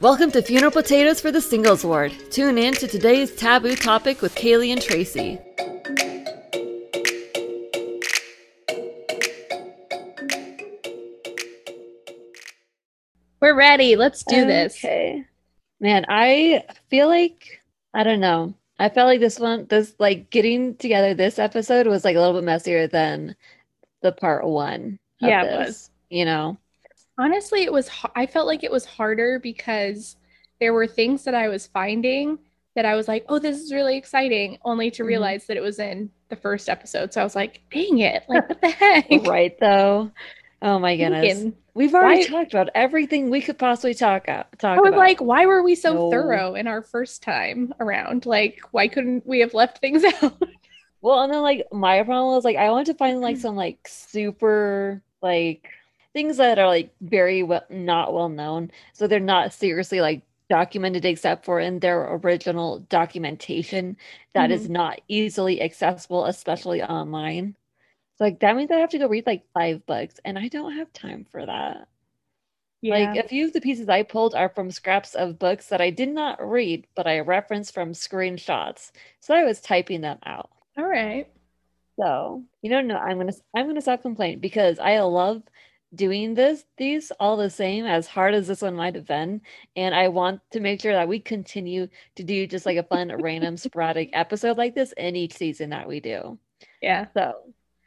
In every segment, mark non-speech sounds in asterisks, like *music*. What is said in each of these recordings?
Welcome to Funeral Potatoes for the Singles Ward. Tune in to today's taboo topic with Kaylee and Tracy. We're ready. Let's do this. Okay. Man, I feel like I don't know. I felt like this one, this like getting together this episode was like a little bit messier than the part one. of Yeah, it this, was. You know, Honestly, it was i felt like it was harder because there were things that I was finding that I was like, "Oh, this is really exciting," only to Mhm. realize that it was in the first episode. So I was like, "Dang it. Like what the heck?" *laughs* right? Though. Oh my goodness, Thinking. we've already Why- talked about everything we could possibly talk. Talk I was about. like, "Why were we so No. thorough in our first time around? Like, why couldn't we have left things *laughs* out?" Well, and then like my problem was like I wanted to find Mm. like some like super like things that are like very well not well known, so they're not seriously like documented except for in their original documentation that is Mhm. not easily accessible, especially online. So like that means I have to go read like five books, and I don't have time for that. Yeah. Like a few of the pieces I pulled are from scraps of books that I did not read, but I referenced from screenshots. So I was typing them out. All right. So, you know, no, I'm gonna I'm gonna stop complaining because I love doing this these all the same as hard as this one might have been. And I want to make sure that we continue to do just like a fun *laughs* random sporadic episode like this in each season that we do. Yeah. So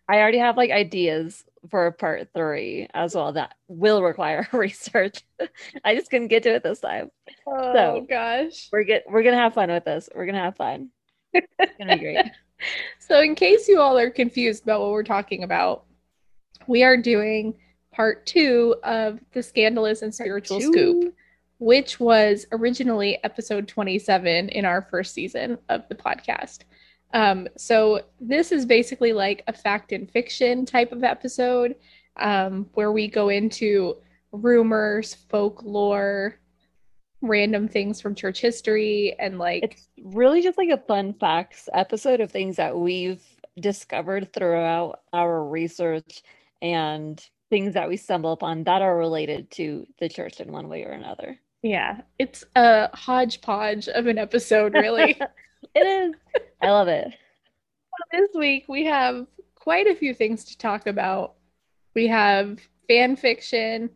I already have like ideas for part three as well that will require *laughs* research. *laughs* I just couldn't get to it this time. Oh gosh. We're get we're gonna have fun with this. We're gonna have fun. It's gonna be great. So, in case you all are confused about what we're talking about, we are doing part two of the Scandalous and Spiritual. Scoop, which was originally episode 27 in our first season of the podcast. Um, so, this is basically like a fact and fiction type of episode um, where we go into rumors, folklore, random things from church history, and like It's really just like a fun facts episode of things that we've discovered throughout our research and things that we stumble upon that are related to the church in one way or another. Yeah, it's a hodgepodge of an episode, really. *laughs* It is. I love it. *laughs* this week we have quite a few things to talk about. We have fan fiction,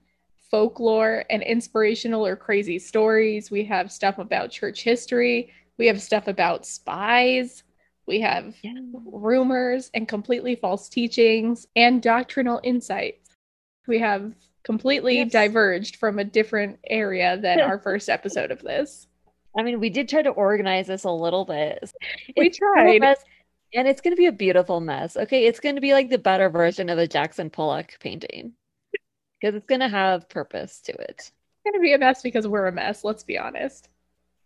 folklore, and inspirational or crazy stories. We have stuff about church history. We have stuff about spies. We have Yeah. rumors and completely false teachings and doctrinal insights. We have completely Yes. diverged from a different area than our first episode of this. I mean, we did try to organize this a little bit. We It's tried. mess, and it's going to be a beautiful mess. Okay, it's going to be like the better version of a Jackson Pollock painting because it's going to have purpose to it. It's going to be a mess because we're a mess, let's be honest.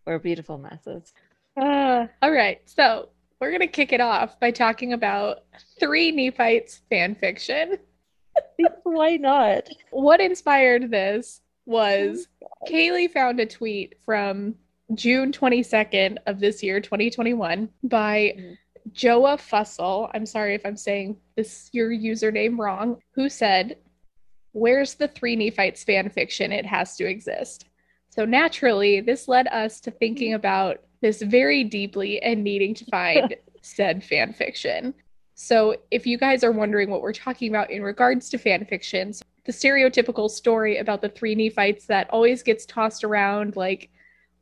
We're beautiful messes. Uh, all right, so we're going to kick it off by talking about three Nephites fan fiction. *laughs* Why not? What inspired this was Kaylee found a tweet from June 22nd of this year, 2021, by Mhm. Joa Fussell. I'm sorry if I'm saying this your username wrong, who said, Where's the three Nephites fan fiction? It has to exist. So naturally, this led us to thinking about this very deeply and needing to find *laughs* said fan fiction. So, if you guys are wondering what we're talking about in regards to fan fictions, the stereotypical story about the three Nephites that always gets tossed around like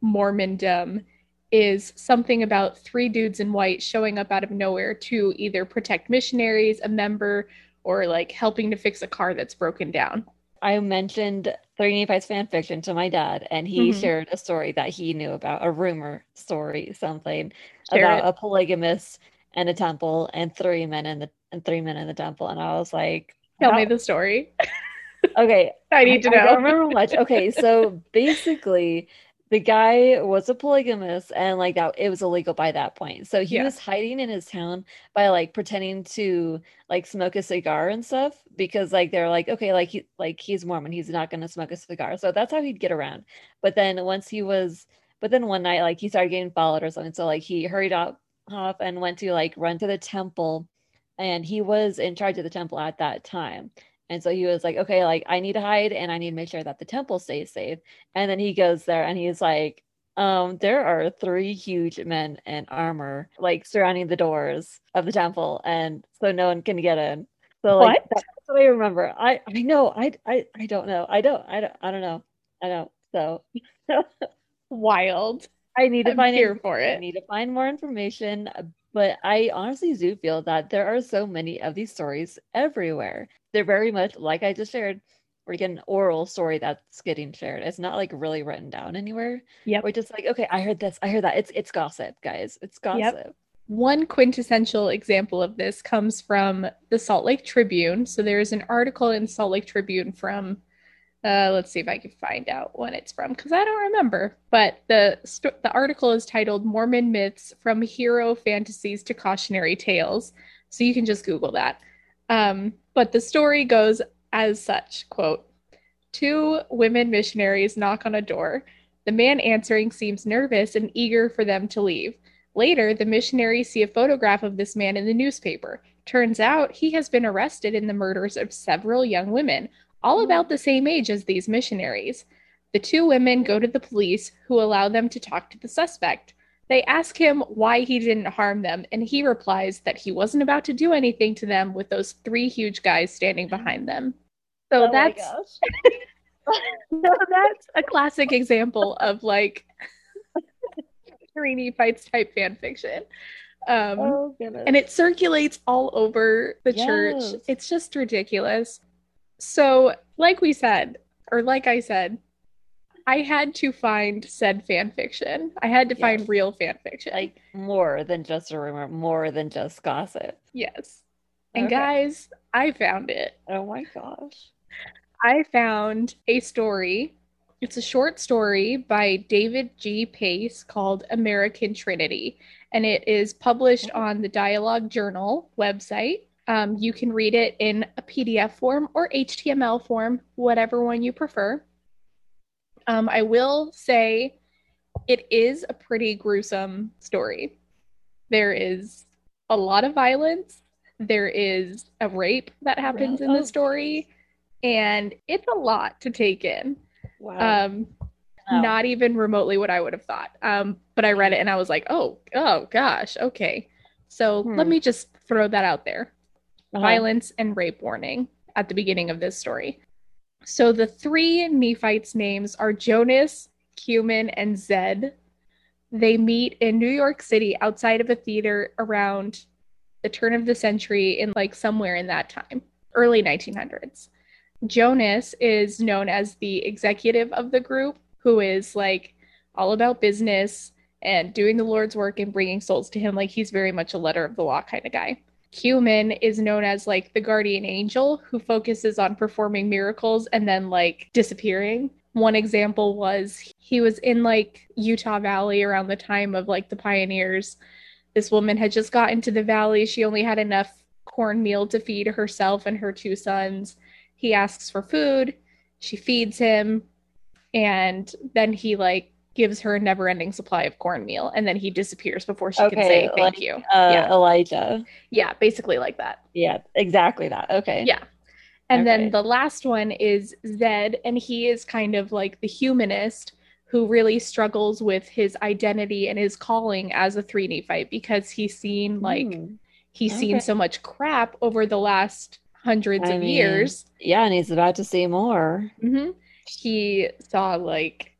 Mormondom is something about three dudes in white showing up out of nowhere to either protect missionaries, a member, or like helping to fix a car that's broken down. I mentioned Three Nephites fan fiction to my dad, and he Mhm. shared a story that he knew about, a rumor story, something Share about it. a polygamist and a temple and three men in the and three men in the temple. And I was like, Tell me the story. *laughs* okay, I need to I don't know. remember much. Okay, so basically, the guy was a polygamist, and like that, it was illegal by that point. So he Yeah. was hiding in his town by like pretending to like smoke a cigar and stuff because like they're like, okay, like he like he's Mormon, he's not gonna smoke a cigar. So that's how he'd get around. But then once he was, but then one night like he started getting followed or something. So like he hurried off off and went to like run to the temple, and he was in charge of the temple at that time. And so he was like, okay, like I need to hide and I need to make sure that the temple stays safe. And then he goes there and he's like, um, there are three huge men in armor like surrounding the doors of the temple, and so no one can get in. So like What? that's what I remember. I I know. I I I don't know. I don't I don't I don't know. I don't. So *laughs* Wild. I need to I'm find here for I need to find more information, but I honestly do feel that there are so many of these stories everywhere. They're very much like I just shared, where you get an oral story that's getting shared. It's not like really written down anywhere. Yeah. We're just like, okay, I heard this, I heard that. It's it's gossip, guys. It's gossip. One quintessential example of this comes from the Salt Lake Tribune. So there's an article in Salt Lake Tribune from, uh, let's see if I can find out when it's from because I don't remember. But the st- the article is titled "Mormon Myths from Hero Fantasies to Cautionary Tales," so you can just Google that. Um, but the story goes as such: "Quote: Two women missionaries knock on a door. The man answering seems nervous and eager for them to leave." Later, the missionaries see a photograph of this man in the newspaper. Turns out he has been arrested in the murders of several young women, all about the same age as these missionaries. The two women go to the police, who allow them to talk to the suspect. They ask him why he didn't harm them, and he replies that he wasn't about to do anything to them with those three huge guys standing behind them. So Oh that's gosh. *laughs* that's a classic example of like *laughs* three Nephites type fan fiction. Um, Oh and it circulates all over the church. It's just ridiculous. So, like we said, or like I said, I had to find said fan fiction. I had to find real fan fiction. like more than just a rumor, more than just gossip. yes. And Okay. guys, I found it. Oh my gosh. I found a story. It's a short story by David G. Pace called American Trinity, and it is published on the Dialogue Journal website. Um, you can read it in a PDF form or HTML form, whatever one you prefer. Um, I will say it is a pretty gruesome story. There is a lot of violence. There is a rape that happens in the story, and it's a lot to take in. Wow. Um, Wow. not even remotely what I would have thought. Um, but I read it and I was like, oh, oh gosh, okay. So let Hmm. me just throw that out there Uh-huh. violence and rape warning at the beginning of this story. So the three Nephites' names are Jonas, Kumen, and Zed. They meet in New York City outside of a theater around the turn of the century in like somewhere in that time, early 1900s. Jonas is known as the executive of the group, who is like all about business and doing the Lord's work and bringing souls to him. Like he's very much a letter of the law kind of guy. Kumen is known as like the guardian angel who focuses on performing miracles and then like disappearing. One example was he was in like Utah Valley around the time of like the pioneers. This woman had just got into the valley. She only had enough cornmeal to feed herself and her two sons. He asks for food. She feeds him. And then he like gives her a never ending supply of cornmeal. And then he disappears before she can say thank like, you. Uh, yeah. Elijah. Yeah, basically like that. Yeah, exactly that. Okay. Yeah. And Okay. then the last one is Zed, and he is kind of like the humanist who really struggles with his identity and his calling as a three Nephite because he's seen like Hmm. he's seen so much crap over the last hundreds I of mean, years. Yeah, and he's about to see more. hmm He saw like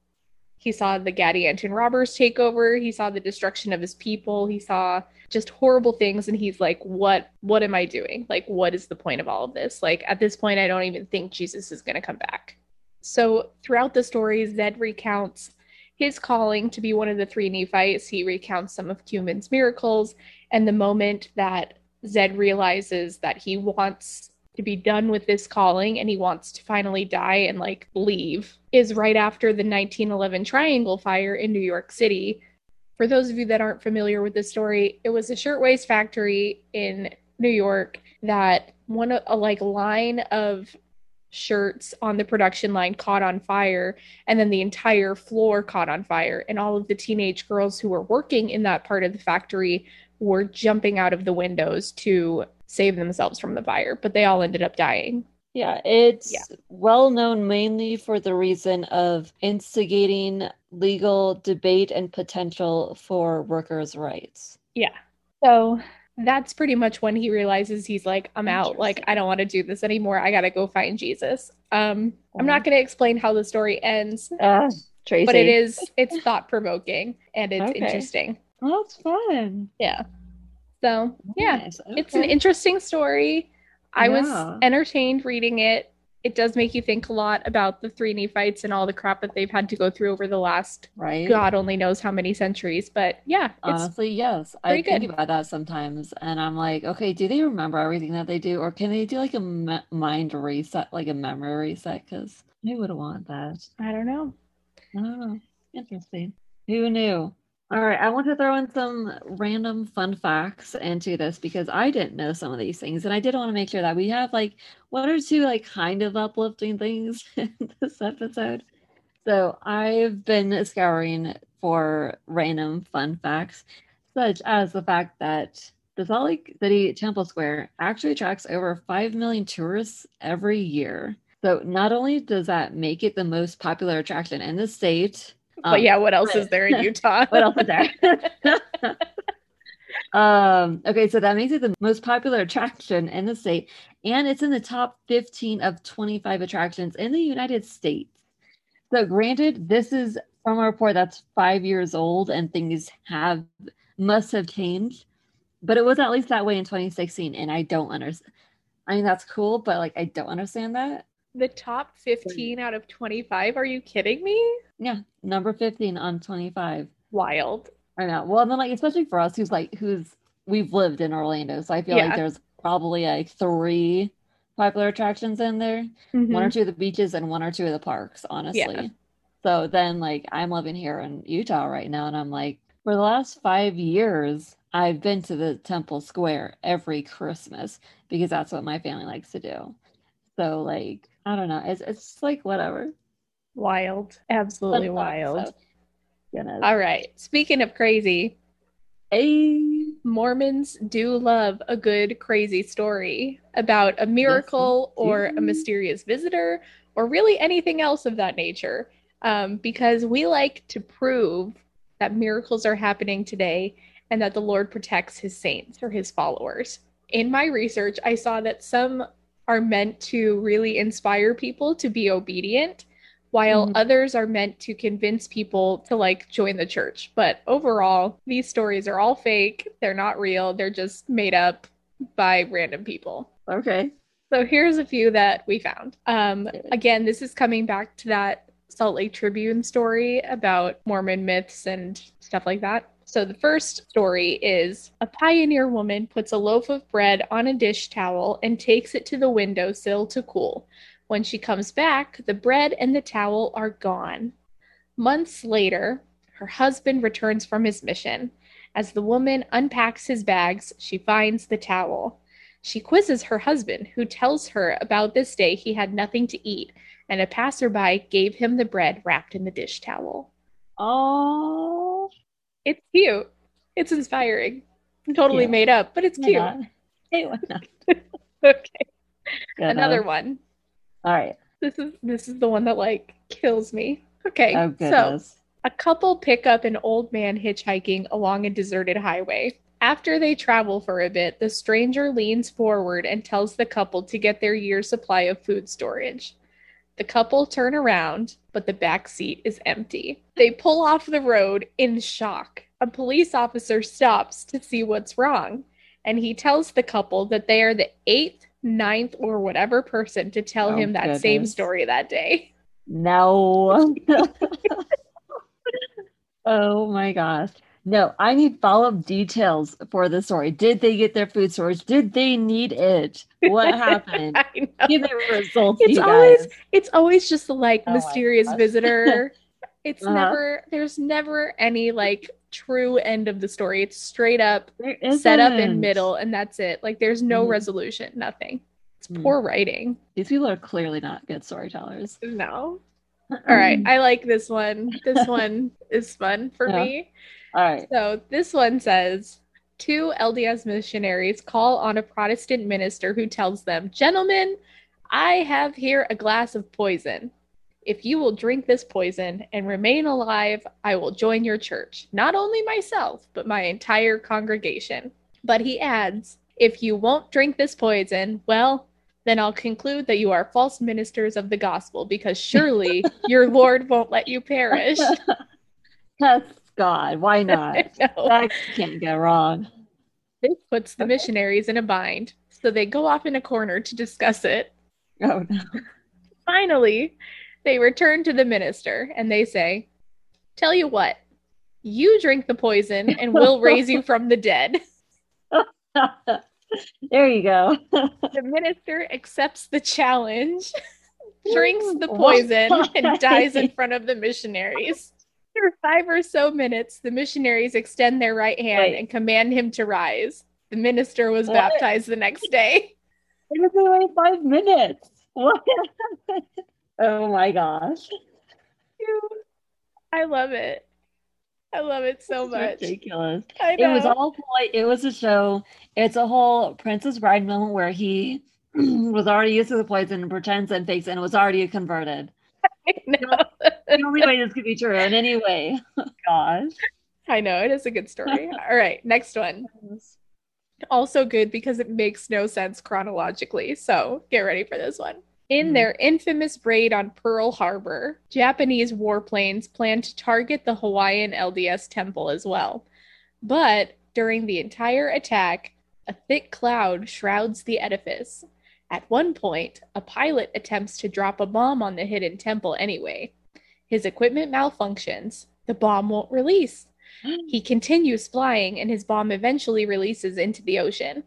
he saw the Gadianton robbers take over. He saw the destruction of his people. He saw just horrible things, and he's like, "What? What am I doing? Like, what is the point of all of this? Like, at this point, I don't even think Jesus is going to come back." So throughout the story, Zed recounts his calling to be one of the three Nephites. He recounts some of Kumen's miracles, and the moment that Zed realizes that he wants to be done with this calling and he wants to finally die and like leave is right after the 1911 Triangle Fire in New York City. For those of you that aren't familiar with this story, it was a shirtwaist factory in New York that one a like line of shirts on the production line caught on fire and then the entire floor caught on fire and all of the teenage girls who were working in that part of the factory were jumping out of the windows to save themselves from the fire but they all ended up dying Yeah, it's Yeah. well known mainly for the reason of instigating legal debate and potential for workers' rights. Yeah. So that's pretty much when he realizes he's like, I'm out. Like, I don't want to do this anymore. I gotta go find Jesus. Um, I'm not gonna explain how the story ends, Uh, Tracy. but it is it's thought provoking and it's Okay. interesting. Oh, that's fun. Yeah. So yeah, Nice. it's an interesting story. I was entertained reading it. It does make you think a lot about the three Nephites and all the crap that they've had to go through over the last right. God only knows how many centuries. But yeah, it's Honestly, yes. I pretty think good. about that sometimes, and I'm like, okay, do they remember everything that they do, or can they do like a me mind reset, like a memory reset? Because who would want that. I don't know. I don't know. Interesting. Who knew? All right, I want to throw in some random fun facts into this because I didn't know some of these things, and I did want to make sure that we have like one or two like kind of uplifting things *laughs* in this episode. So I've been scouring for random fun facts, such as the fact that the Salt Lake City Temple Square actually attracts over 5 million tourists every year. So not only does that make it the most popular attraction in the state, But um, yeah, what else but- is there in Utah? *laughs* what else is there? *laughs* um, okay, so that makes it the most popular attraction in the state, and it's in the top 15 of 25 attractions in the United States. So, granted, this is from a report that's five years old, and things have must have changed, but it was at least that way in 2016, and I don't understand. I mean, that's cool, but like, I don't understand that. The top 15 out of 25? Are you kidding me? Yeah, number 15 on 25. Wild. I know. Well, and then like especially for us who's like who's we've lived in Orlando, so I feel like there's probably like three popular attractions in there. One or Mhm. two of the beaches and one or two of the parks, honestly. So then like I'm living here in Utah right now and I'm like for the last 5 years I've been to the Temple Square every Christmas because that's what my family likes to do. So like I don't know, it's it's like whatever. Wild. Absolutely Fun wild. goodness. All right. Speaking of crazy, a Mormons do love a good crazy story about a miracle or a mysterious visitor or really anything else of that nature um, because we like to prove that miracles are happening today and that the Lord protects his saints or his followers. In my research, I saw that some are meant to really inspire people to be obedient while Mhm. others are meant to convince people to like join the church. But overall, these stories are all fake. They're not real. They're just made up by random people. Okay. So here's a few that we found. Um, again, this is coming back to that Salt Lake Tribune story about Mormon myths and stuff like that. So the first story is a pioneer woman puts a loaf of bread on a dish towel and takes it to the windowsill to cool. When she comes back, the bread and the towel are gone. Months later, her husband returns from his mission. As the woman unpacks his bags, she finds the towel. She quizzes her husband, who tells her about this day he had nothing to eat, and a passerby gave him the bread wrapped in the dish towel. Oh, It's cute. It's inspiring. Totally Cute. made up, but it's cute. Hey, why not? *laughs* Okay. Good Another one. All right. This is this is the one that like kills me. Okay. Oh, so goodness. A couple pick up an old man hitchhiking along a deserted highway. After they travel for a bit, the stranger leans forward and tells the couple to get their year's supply of food storage. The couple turn around, but the back seat is empty. They pull off the road in shock. A police officer stops to see what's wrong, and he tells the couple that they are the eighth, ninth, or whatever person to tell Oh, him that same story that day. No. *laughs* oh my gosh. No, I need follow-up details for the story. Did they get their food storage? Did they need it? What *laughs* happened? Give me results, It's you always- guys. It's always just the like Oh mysterious visitor. *laughs* It's Uh-huh. never there's never any like true end of the story. It's straight up set up in middle and that's it. Like there's no Mhm. resolution, nothing. It's Mm. poor writing. These people are clearly not good storytellers. No. All right, I like this one. This *laughs* one is fun for Yeah. me. All right. So this one says two LDS missionaries call on a Protestant minister who tells them, Gentlemen, I have here a glass of poison. If you will drink this poison and remain alive, I will join your church. Not only myself, but my entire congregation. But he adds, if you won't drink this poison, well, then I'll conclude that you are false ministers of the gospel because surely *laughs* your Lord won't let you perish. *laughs* That's God. Why *laughs* not? No. that can't go wrong. This puts the missionaries in a bind, so they go off in a corner to discuss it. Oh no. Finally, they return to the minister and they say, Tell you what, you drink the poison and we'll raise you from the dead. *laughs* there you go. *laughs* The minister accepts the challenge, drinks the poison, and dies in front of the missionaries. After five or so minutes, the missionaries extend their right hand and command him to rise. The minister was What? baptized the next day. It was only five minutes. What? *laughs* oh my gosh. I love it. I love it so much. ridiculous. I It was all like it was a show. It's a whole Princess Bride moment where he *clears throat* was already used to the poison and pretends and fakes and was already converted. *laughs* I know. The only way this could be true in any way. *laughs* Gosh. I know. It is a good story. *laughs* All right. Next one. Also good because it makes no sense chronologically. So get ready for this one. In Mhm. their infamous raid on Pearl Harbor, Japanese warplanes planned to target the Hawaiian LDS temple as well. But during the entire attack, a thick cloud shrouds the edifice. At one point, a pilot attempts to drop a bomb on the hidden temple anyway. His equipment malfunctions. The bomb won't release. *gasps* He continues flying, and his bomb eventually releases into the ocean.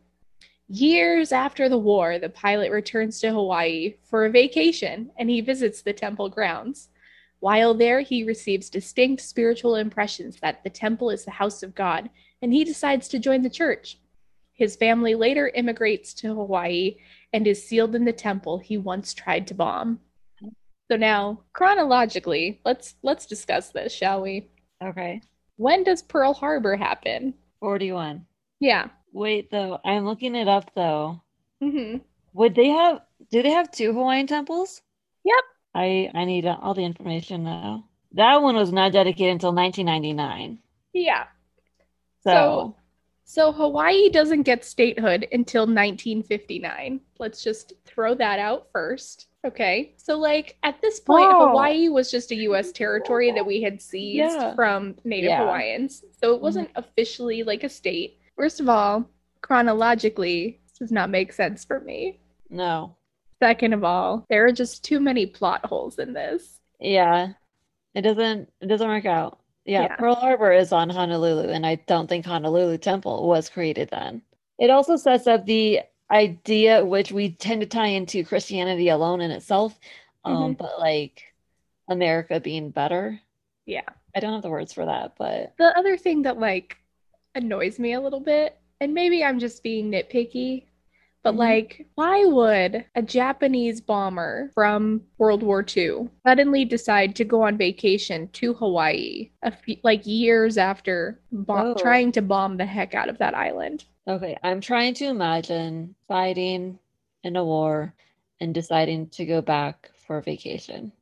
Years after the war, the pilot returns to Hawaii for a vacation and he visits the temple grounds. While there, he receives distinct spiritual impressions that the temple is the house of God, and he decides to join the church. His family later immigrates to Hawaii and is sealed in the temple he once tried to bomb. So now, chronologically, let's let's discuss this, shall we? Okay. When does Pearl Harbor happen? 41. Yeah. Wait though, I'm looking it up though. hmm Would they have do they have two Hawaiian temples? Yep. I I need all the information now. That one was not dedicated until 1999. Yeah. So, So- So Hawaii doesn't get statehood until 1959. Let's just throw that out first. Okay. So like at this point Wow. Hawaii was just a US territory that we had seized Yeah. from Native Yeah. Hawaiians. So it wasn't officially like a state. First of all, chronologically, this does not make sense for me. no. Second of all, there are just too many plot holes in this. Yeah. It doesn't it doesn't work out. Yeah, Yeah. Pearl Harbor is on Honolulu, and I don't think Honolulu Temple was created then. It also sets up the idea which we tend to tie into Christianity alone in itself, um, but like America being better. Yeah. I don't have the words for that, but The other thing that like annoys me a little bit, and maybe I'm just being nitpicky, but Mhm. like, why would a Japanese bomber from World War II suddenly decide to go on vacation to Hawaii a few, like years after bom- Oh. trying to bomb the heck out of that island? okay, I'm trying to imagine fighting in a war and deciding to go back for vacation.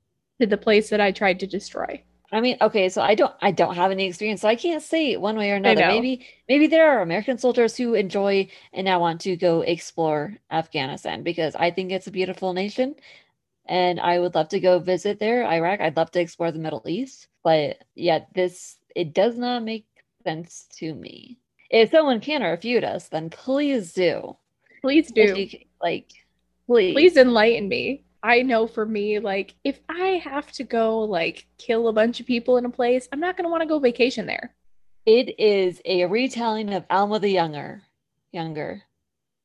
To the place that I tried to destroy. I mean, okay, so I don't I don't have any experience, so I can't say one way or another. Maybe maybe there are American soldiers who enjoy and now want to go explore Afghanistan because I think it's a beautiful nation and I would love to go visit there, Iraq. I'd love to explore the Middle East. But yet this it does not make sense to me. If someone can refute us, then please do. Please do. like please. Please enlighten me. I know for me, like, if I have to go, like, kill a bunch of people in a place, I'm not going to want to go vacation there. It is a retelling of Alma the Younger. Younger.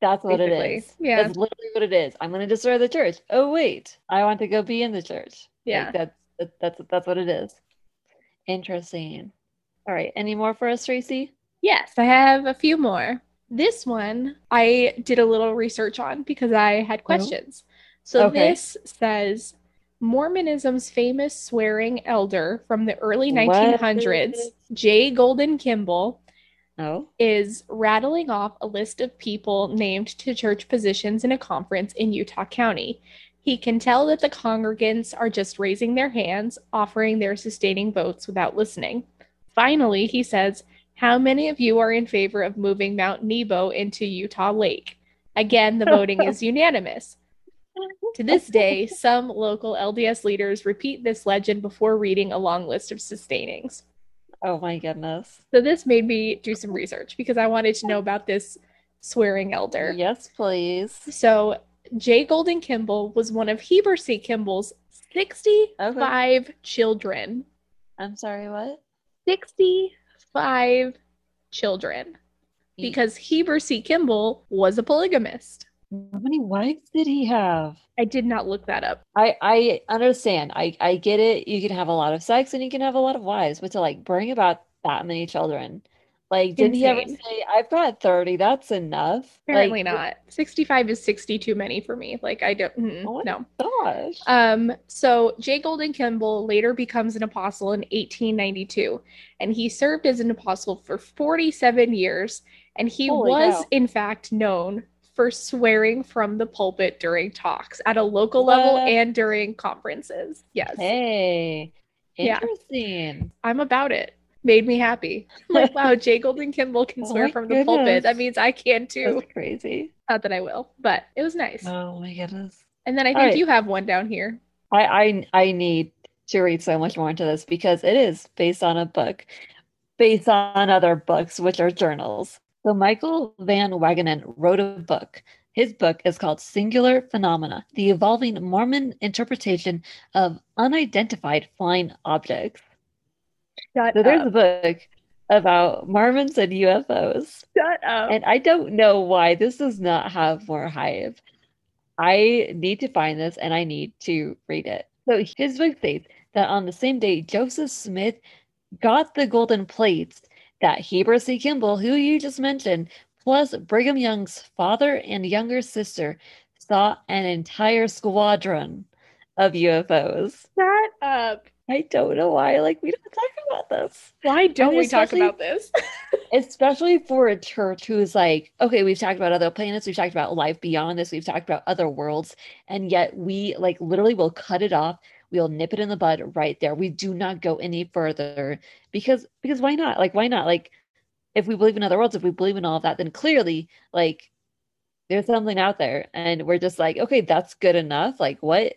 That's what it Basically. is. Yeah. That's literally what it is. I'm going to destroy the church. Oh wait, I want to go be in the church. Like, Yeah. that's that, that's that's what it is. Interesting. All right. Any more for us, Tracy? Yes, I have a few more. This one I did a little research on because I had oh. questions. So Okay. this says Mormonism's famous swearing elder from the early What? 1900s, J. Golden Kimball, Oh, is rattling off a list of people named to church positions in a conference in Utah County. He can tell that the congregants are just raising their hands, offering their sustaining votes without listening. Finally, he says, How many of you are in favor of moving Mount Nebo into Utah Lake? Again, the voting is *laughs* unanimous. *laughs* To this day, some local LDS leaders repeat this legend before reading a long list of sustainings. oh my goodness. So this made me do some research because I wanted to know about this swearing elder. Yes, please. So J. Golden Kimball was one of Heber C. Kimball's 65 children. I'm sorry, what? 65 children. Because Heber C. Kimball was a polygamist. How many wives did he have? I did not look that up. I I understand. I I get it. You can have a lot of sex and you can have a lot of wives, but to like bring about that many children, like didn't he ever say, "I've got 30, that's enough"? Apparently Like, not. 65 is 60 too many for me. Like I don't mm, Oh no. Gosh. Um, so Jay Golden Kimball later becomes an apostle in 1892, and he served as an apostle for 47 years, and he Holy was cow. in fact known for swearing from the pulpit during talks at a local level and during conferences. Yes, Hey, Yeah. interesting. I'm about it. Made me happy. Like, wow, *laughs* Jay Golden Kimball can Oh swear from the pulpit. That means I can too. That's crazy. Not that I will, but it was nice. Oh my goodness. And then I All think right. you have one down here. I, I I need to read so much more into this because it is based on a book, based on other books, which are journals. So Michael Van Wagenen wrote a book. His book is called Singular Phenomena: The Evolving Mormon Interpretation of Unidentified Flying Objects. Shut So there's a book about Mormons and UFOs. Shut up. And I don't know why this does not have more hype. I need to find this and I need to read it. So his book states that on the same day, Joseph Smith got the golden plates that Heber C. Kimball, who you just mentioned, plus Brigham Young's father and younger sister saw an entire squadron of UFOs. Shut up. I don't know why, like, we don't talk about this. Why don't mean, we talk about this? *laughs* especially for a church who's like, okay, we've talked about other planets, we've talked about life beyond this, we've talked about other worlds, and yet we like literally will cut it off. We'll nip it in the bud right there. We do not go any further because because why not? Like why not? Like if we believe in other worlds, if we believe in all of that, then clearly like there's something out there, and we're just like, okay, that's good enough. Like what?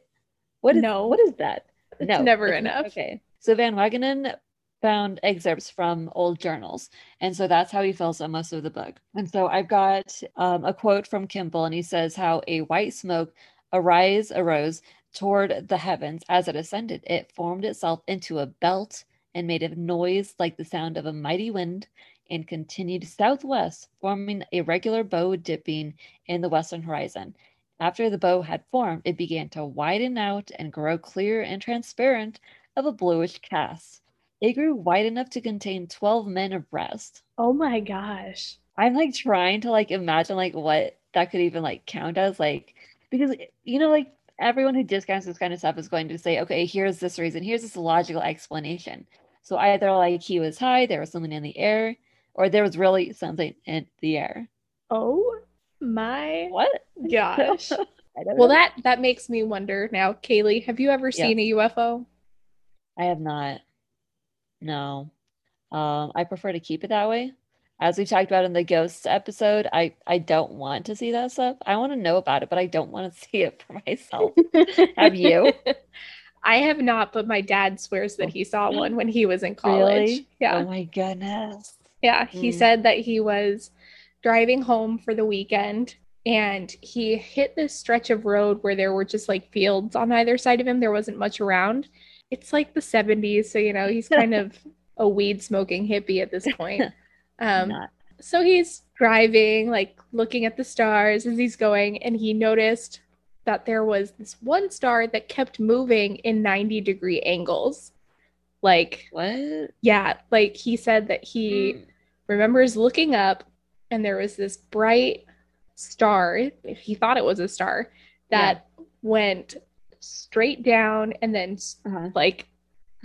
What is No. what is that? It's No, never not- enough. Okay. So Van Wagenen found excerpts from old journals. And so that's how he fills out most of the book. And so I've got um, a quote from Kimball, and he says how a white smoke arise arose toward the heavens as it ascended. It formed itself into a belt and made a noise like the sound of a mighty wind and continued southwest, forming a regular bow dipping in the western horizon. After the bow had formed, it began to widen out and grow clear and transparent of a bluish cast. It grew wide enough to contain 12 men abreast. Oh my gosh. I'm like trying to like imagine like what that could even like count as like because you know like everyone who discounts this kind of stuff is going to say okay here's this reason here's this logical explanation so either like he was high there was something in the air or there was really something in the air Oh my what gosh. *laughs* Well, know. that that makes me wonder now, Kaylee, have you ever Yes. seen a UFO? I have not no um I prefer to keep it that way as we talked about in the ghosts episode I I don't want to see that stuff I want to know about it but I don't want to *laughs* see it for myself Have you? *laughs* I have not, but my dad swears that he saw *gasps* one when he was in college. Really? Yeah. Oh my goodness. Yeah, he Mm. said that he was driving home for the weekend and he hit this stretch of road where there were just like fields on either side of him. There wasn't much around. It's like the 70s, so you know, he's kind *laughs* of a weed smoking hippie at this point. Um, so he's driving, like looking at the stars as he's going, and he noticed that there was this one star that kept moving in 90 degree angles. Like, What? yeah, like he said that he Mm. remembers looking up and there was this bright star, if he thought it was a star, that went straight down and then Uh-huh. like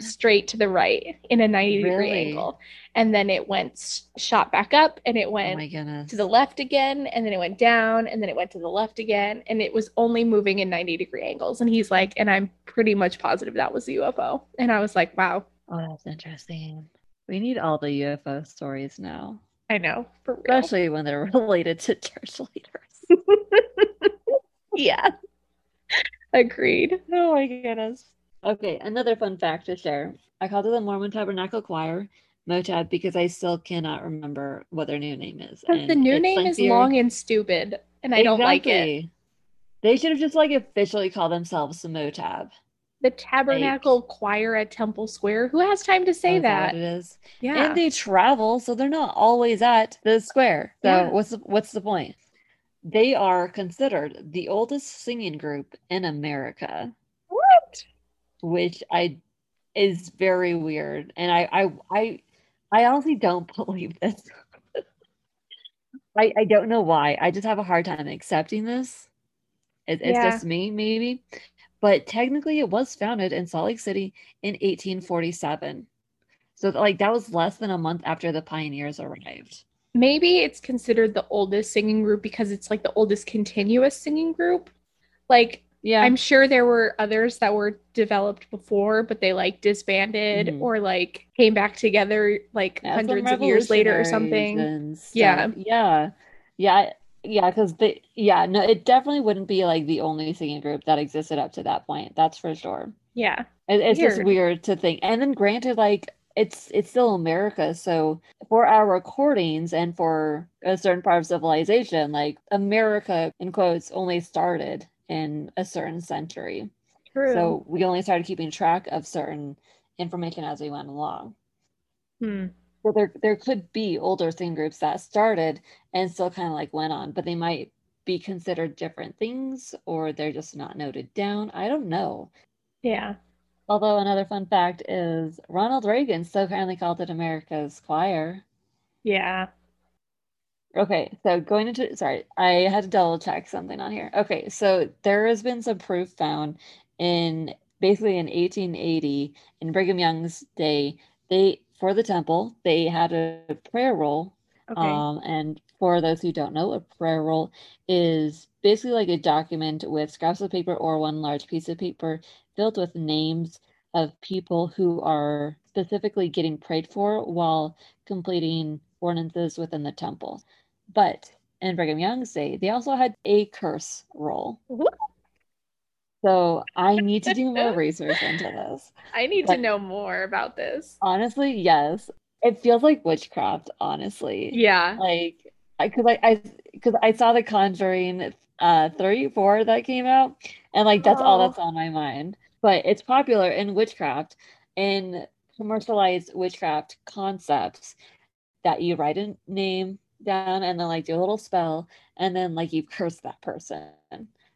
straight to the right in a 90 degree angle. And then it went shot back up and it Oh went goodness. to the left again and then it went down and then it went to the left again and it was only moving in 90 degree angles and he's like and i'm pretty much positive that was the ufo and i was like wow Oh, that's interesting. We need all the UFO stories now, i know especially when they're *laughs* related to church leaders. *laughs* yeah agreed Oh my goodness. Okay, another fun fact to share. I called it the Mormon Tabernacle Choir, MOTAB, because I still cannot remember what their new name is. because the new name is long and stupid and i don't like it They should have just like officially called themselves the MOTAB. the tabernacle choir at temple square who has time to say that it is? yeah And they travel, so they're not always at the square. So Yeah. what's the, what's the point? They are considered the oldest singing group in America, which I is very weird. And I I I, I honestly don't *laughs* believe this. I, I don't know why. I just have a hard time accepting this. It, it's Yeah. just me, maybe. But technically, it was founded in Salt Lake City in 1847. So, like, that was less than a month after the pioneers arrived. maybe it's considered the oldest singing group because it's like the oldest continuous singing group like Yeah. I'm sure there were others that were developed before, but they like disbanded Mhm. or like came back together like Yeah, hundreds of years later or something. Yeah. Yeah. Yeah. Yeah. Because they, yeah, no, it definitely wouldn't be like the only singing group that existed up to that point. That's for sure. Yeah. It, it's just Weird. weird to think. And then granted, like it's it's still America, so for our recordings and for a certain part of civilization, like America in quotes only started in a certain century. True. So we only started keeping track of certain information as we went along. Hmm. So there there could be older singing groups that started and still kind of like went on, but they might be considered different things or they're just not noted down. I don't know. Yeah. Although another fun fact is Ronald Reagan so kindly called it America's choir. Yeah. Okay, so going into, sorry, I had to double check something on here. Okay, so there has been some proof found in basically in 1880 in Brigham Young's day, they for the temple, they had a prayer roll. Okay. Um, and for those who don't know, a prayer roll is basically like a document with scraps of paper or one large piece of paper filled with names of people who are specifically getting prayed for while completing ordinances within the temple. But in Brigham Young's day, they also had a curse roll. So I need to do more research into this. *laughs* I need Like- to know more about this. Honestly, yes. It feels like witchcraft, honestly. Yeah. Like, I because I, I, because I saw The Conjuring, uh, three, four that came out, and like that's all Oh. that's on my mind. But it's popular in witchcraft, in commercialized witchcraft concepts that you write a name down and then like do a little spell, and then like you curse that person.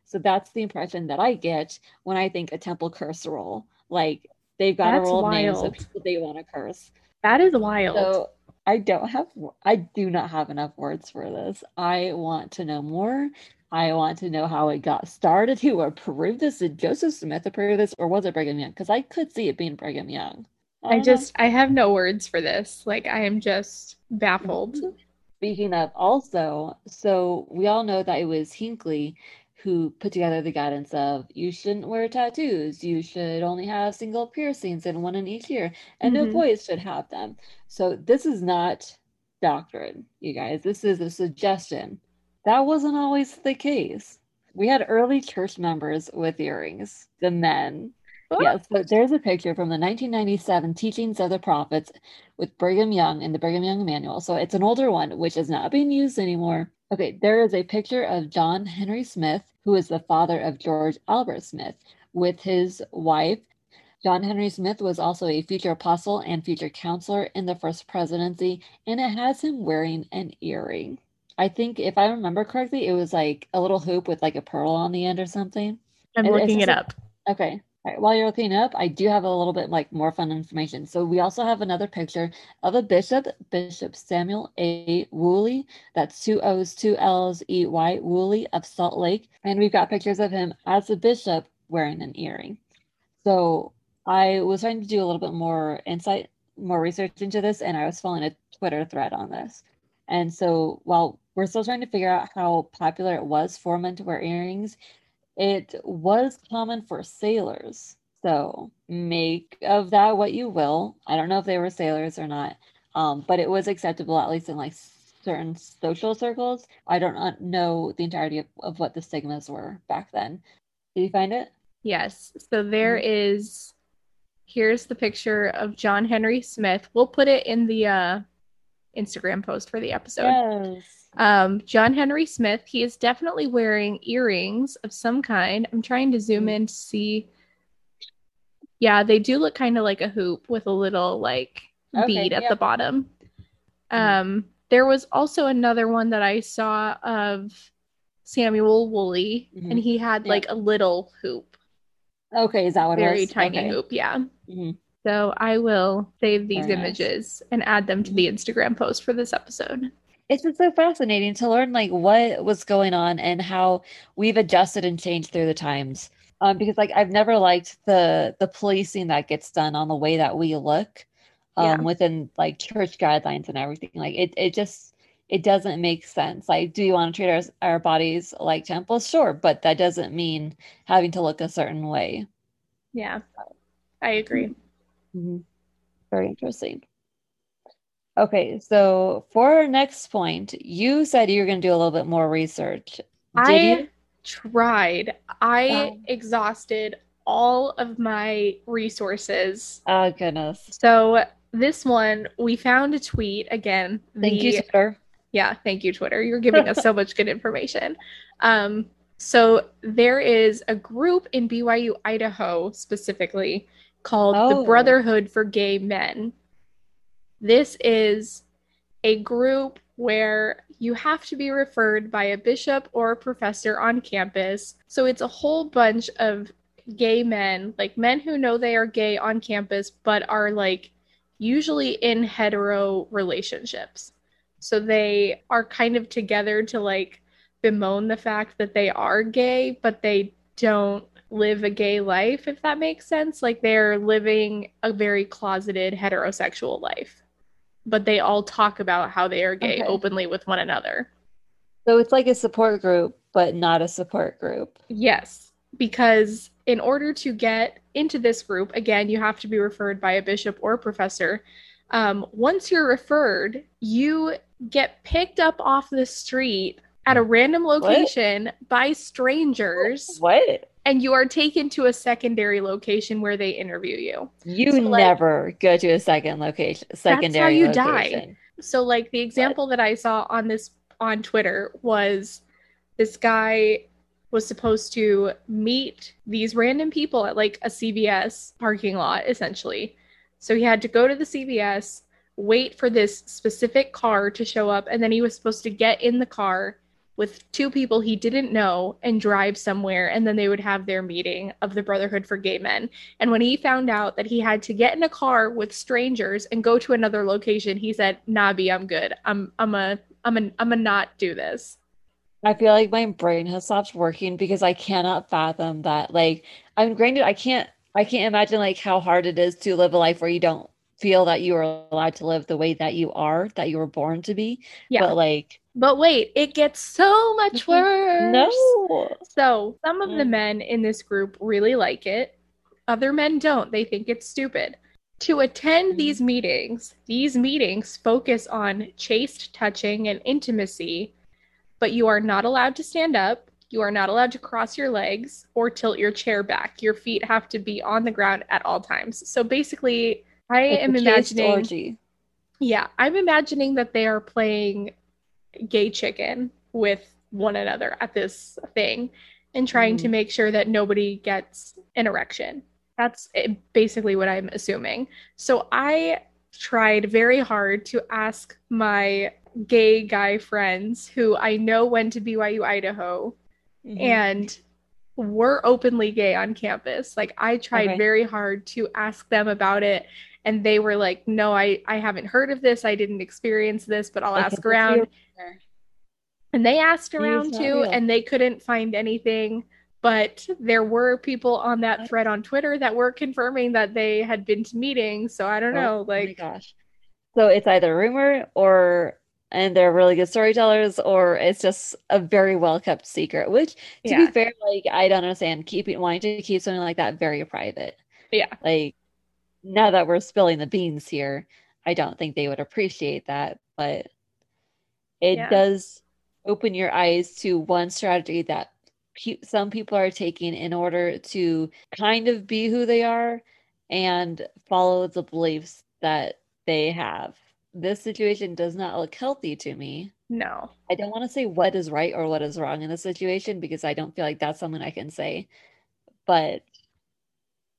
So that's the impression that I get when I think a temple curse roll. Like they've got a That's roll of names of people they want to curse. That is wild. So I don't have, I do not have enough words for this. I want to know more. I want to know how it got started, who approved this. Did Joseph Smith approve this, or was it Brigham Young? Because I could see it being Brigham Young. I know. just I have no words for this. Like I am just baffled. Mm-hmm. Speaking of also, so we all know that it was Hinckley who put together the guidance of you shouldn't wear tattoos, you should only have single piercings and one in each ear, and no Mhm. boys should have them. So this is not doctrine, you guys. This is a suggestion. That wasn't always the case. We had early church members with earrings, the men. Yes, *laughs* but there's a picture from the 1997 Teachings of the Prophets with Brigham Young in the Brigham Young Manual. So it's an older one, which is not being used anymore. Okay, there is a picture of John Henry Smith, who is the father of George Albert Smith, with his wife. John Henry Smith was also a future apostle and future counselor in the first presidency, and it has him wearing an earring. I think, if I remember correctly, it was like a little hoop with like a pearl on the end or something. I'm It- looking it up. Okay. While you're looking up, I do have a little bit like more fun information. So we also have another picture of a bishop, Bishop Samuel A. Woolley. That's two O's, two L's, E Y Woolley of Salt Lake. And we've got pictures of him as a bishop wearing an earring. So I was trying to do a little bit more insight, more research into this, and I was following a Twitter thread on this. And so while we're still trying to figure out how popular it was for men to wear earrings, it was common for sailors. So make of that what you will. I don't know if they were sailors or not, um, but it was acceptable at least in like certain social circles. I don't know the entirety of, of what the stigmas were back then. Did you find it? Yes. So there mm-hmm. is. Here's the picture of John Henry Smith. We'll put it in the uh, Instagram post for the episode. Yes. Um, John Henry Smith, he is definitely wearing earrings of some kind. I'm trying to zoom mm. in to see. Yeah, they do look kind of like a hoop with a little like okay, bead at the bottom. Mm. Um, there was also another one that I saw of Samuel Woolley, mm-hmm. and he had like a little hoop. Okay, is that what Very tiny okay. hoop, yeah. Mm-hmm. So I will save these Very images nice. and add them to the. Instagram post for this episode. It's been so fascinating to learn like what was going on and how we've adjusted and changed through the times. Um, because like I've never liked the the policing that gets done on the way that we look um yeah. within like church guidelines and everything. Like it it just it doesn't make sense. Like, do you want to treat our, our bodies like temples? Sure, but that doesn't mean having to look a certain way. Yeah, I agree. Mm-hmm. Very interesting. Okay, so for our next point, you said you were going to do a little bit more research. Did I you? tried. I um, exhausted all of my resources. Oh goodness. So this one, we found a tweet again. Thank the, you, Twitter. Yeah, thank you, Twitter. You're giving us so *laughs* much good information. Um, so there is a group in BYU, Idaho, specifically called oh. the Brotherhood for Gay Men. This is a group where you have to be referred by a bishop or a professor on campus. So it's a whole bunch of gay men, like men who know they are gay on campus, but are like usually in hetero relationships. So they are kind of together to like bemoan the fact that they are gay, but they don't live a gay life, if that makes sense. Like they're living a very closeted heterosexual life, but they all talk about how they are gay okay. openly with one another. So it's like a support group, but not a support group. Yes, because in order to get into this group, again, you have to be referred by a bishop or professor. Um, once you're referred, you get picked up off the street at a random location what? by strangers. What? And you are taken to a secondary location where they interview you. You so, never go to a second location. Secondary. That's how you location. die. So, like the example that I saw on this on Twitter was this guy was supposed to meet these random people at like a CVS parking lot, essentially. So he had to go to the CVS, wait for this specific car to show up, and then he was supposed to get in the car with two people he didn't know and drive somewhere and then they would have their meeting of the brotherhood for gay men. And when he found out that he had to get in a car with strangers and go to another location he said nabi i'm good. I'm i'm a i'm a i'm a not do this. I feel like my brain has stopped working because i cannot fathom that. Like i'm granted i can't i can't imagine like how hard it is to live a life where you don't feel that you are allowed to live the way that you are that you were born to be yeah but like but wait, it gets so much worse. No. So some of the men in this group really like it. Other men don't. They think it's stupid. To attend mm. these meetings, these meetings focus on chaste touching and intimacy, but you are not allowed to stand up. You are not allowed to cross your legs or tilt your chair back. Your feet have to be on the ground at all times. So basically, I am imagining. Orgy. Yeah, I'm imagining that they are playing gay chicken with one another at this thing and trying mm. to make sure that nobody gets an erection. That's basically what I'm assuming. So I tried very hard to ask my gay guy friends who I know went to BYU Idaho mm-hmm. and were openly gay on campus. Like I tried okay. very hard to ask them about it and they were like, "No, I I haven't heard of this. I didn't experience this, but I'll ask around." And they asked around too, real. and they couldn't find anything. but there were people on that thread on Twitter that were confirming that they had been to meetings. So I don't oh, know. Oh my Like, gosh. So it's either rumor or and they're really good storytellers, or it's just a very well kept secret. Which, to yeah, be fair, like I don't understand keeping wanting to keep something like that very private. yeah, Like now that we're spilling the beans here, I don't think they would appreciate that, but it yeah, does open your eyes to one strategy that some people are taking in order to kind of be who they are and follow the beliefs that they have. This situation does not look healthy to me. no. I don't want to say what is right or what is wrong in this situation because I don't feel like that's something I can say, but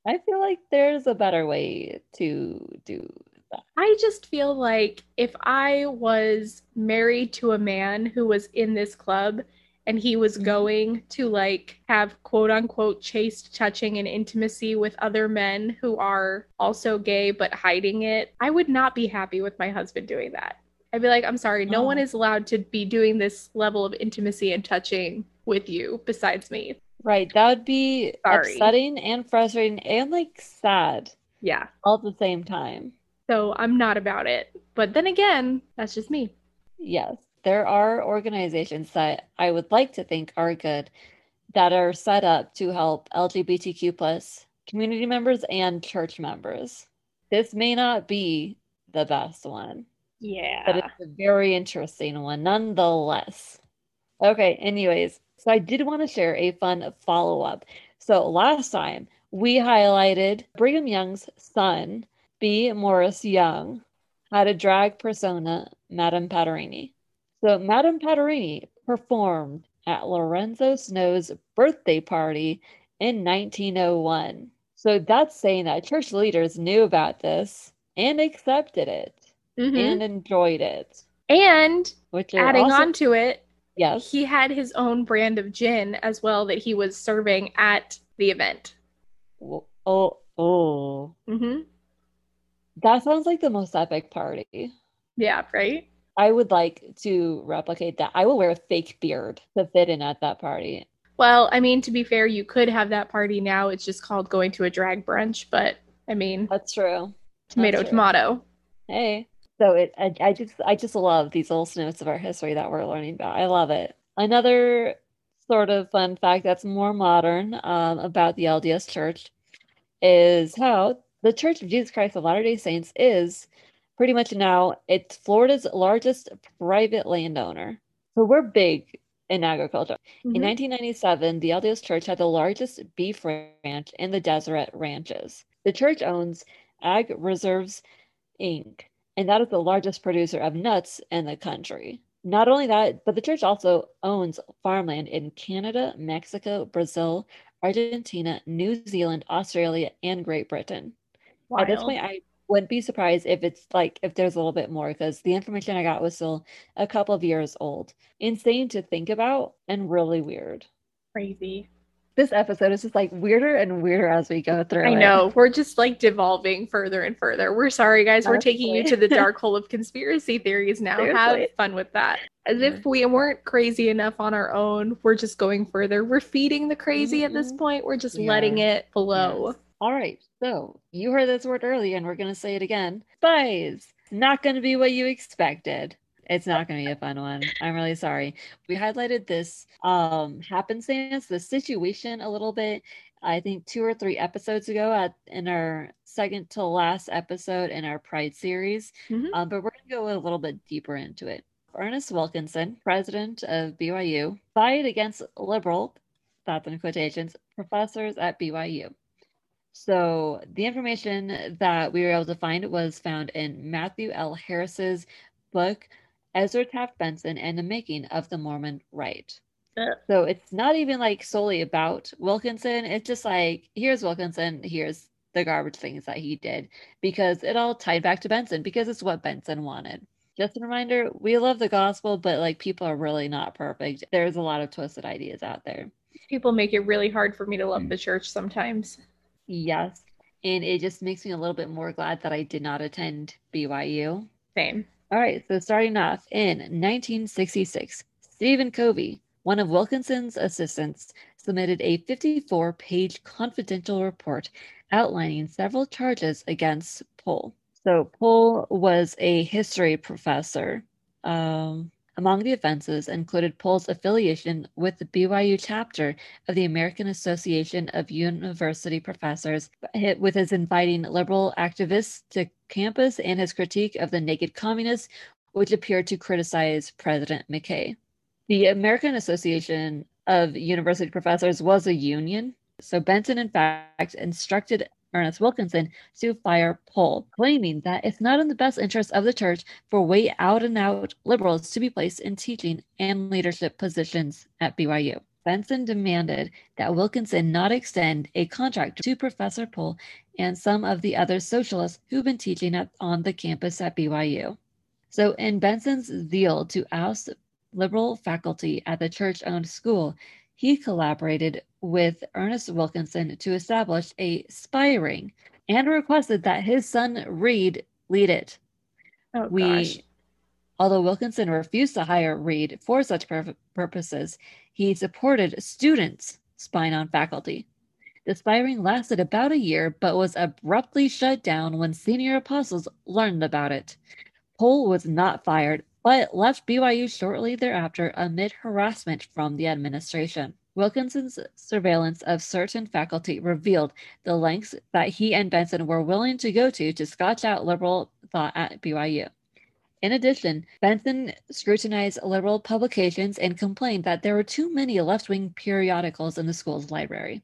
I feel like there's a better way to do that. I just feel like if I was married to a man who was in this club and he was Mhm. going to like have quote unquote chaste touching and intimacy with other men who are also gay but hiding it, I would not be happy with my husband doing that. I'd be like, I'm sorry, no one Oh, is allowed to be doing this level of intimacy and touching with you besides me. Right. That would be Sorry. upsetting and frustrating and like sad Yeah. all at the same time. So I'm not about it. But then again, that's just me. Yes, there are organizations that I would like to think are good that are set up to help LGBTQ plus community members and church members. This may not be the best one, Yeah. but it's a very interesting one nonetheless. Okay, anyways, so I did want to share a fun follow-up. So last time we highlighted Brigham Young's son, B. Morris Young, had a drag persona, Madame Patterini. So Madame Patterini performed at Lorenzo Snow's birthday party in 1901. So that's saying that church leaders knew about this and accepted it hmm and enjoyed it, And which adding also, on to it, yes. he had his own brand of gin as well that he was serving at the event. Oh, oh, oh. hmm That sounds like the most epic party. Yeah, right? I would like to replicate that. I will wear a fake beard to fit in at that party. Well, I mean, to be fair, you could have that party now. It's just called going to a drag brunch, but I mean, That's true. That's tomato, true. tomato. Hey. So it I, I just I just love these little snippets of our history that we're learning about. I love it. Another sort of fun fact that's more modern um, about the LDS Church is how the Church of Jesus Christ of Latter-day Saints is pretty much now it's Florida's largest private landowner. So we're big in agriculture. In hmm 1997, the LDS Church had the largest beef ranch in the Deseret Ranches. The church owns Ag Reserves Inc., and that is the largest producer of nuts in the country. Not only that, but the church also owns farmland in Canada, Mexico, Brazil, Argentina, New Zealand, Australia, and Great Britain. At this point, I wouldn't be surprised if it's like if there's a little bit more because the information I got was still a couple of years old. Insane to think about and really weird. Crazy. This episode is just like weirder and weirder as we go I through it. know. We're just like devolving further and further. We're sorry, guys. We're taking you to the dark hole of conspiracy theories now. Have fun with that. As Yeah. if we weren't crazy enough on our own, we're just going further. We're feeding the crazy at this Mhm. point. We're just We letting it flow. Yes. All right. So you heard this word earlier, and we're going to say it again. Spies. Not going to be what you expected. It's not going to be a fun one. I'm really sorry. We highlighted this um happenstance, the situation a little bit. I think two or three episodes ago at in our second to last episode in our Pride series. Mhm. Um, but we're going to go a little bit deeper into it. Ernest Wilkinson, president of BYU, fight against liberal, that's in quotations, professors at BYU. So the information that we were able to find was found in Matthew L. Harris's book, Ezra Taft Benson and the Making of the Mormon Right. Ugh. So it's not even like solely about Wilkinson. It's just like, here's Wilkinson, here's the garbage things that he did, because it all tied back to Benson, because it's what Benson wanted. Just a reminder, we love the gospel, but like people are really not perfect. There's a lot of twisted ideas out there. People make it really hard for me to love hmm. the church sometimes. Yes. And it just makes me a little bit more glad that I did not attend BYU. Same. All right, so starting off in 1966, Stephen Covey, one of Wilkinson's assistants, submitted a 54 page confidential report outlining several charges against Poll. So, Poll was a history professor. Um, among the offenses included Poll's affiliation with the BYU chapter of the American Association of University Professors, hit with his inviting liberal activists to campus and his critique of the naked communists, which appeared to criticize President McKay. The American Association of University Professors was a union. So Benson, in fact, instructed Ernest Wilkinson to fire Poll, claiming that it's not in the best interest of the church for way out and out liberals to be placed in teaching and leadership positions at BYU. Benson demanded that Wilkinson not extend a contract to Professor Poll and some of the other socialists who've been teaching at, on the campus at BYU. So, in Benson's zeal to oust liberal faculty at the church owned school, he collaborated with Ernest Wilkinson to establish a spy ring and requested that his son Reed lead it. Oh, we, gosh. Although Wilkinson refused to hire Reed for such pur- purposes, he supported students spying on faculty. The spy ring lasted about a year, but was abruptly shut down when senior apostles learned about it. Poll was not fired, but left BYU shortly thereafter amid harassment from the administration. Wilkinson's surveillance of certain faculty revealed the lengths that he and Benson were willing to go to to scotch out liberal thought at BYU. In addition, Benson scrutinized liberal publications and complained that there were too many left wing periodicals in the school's library.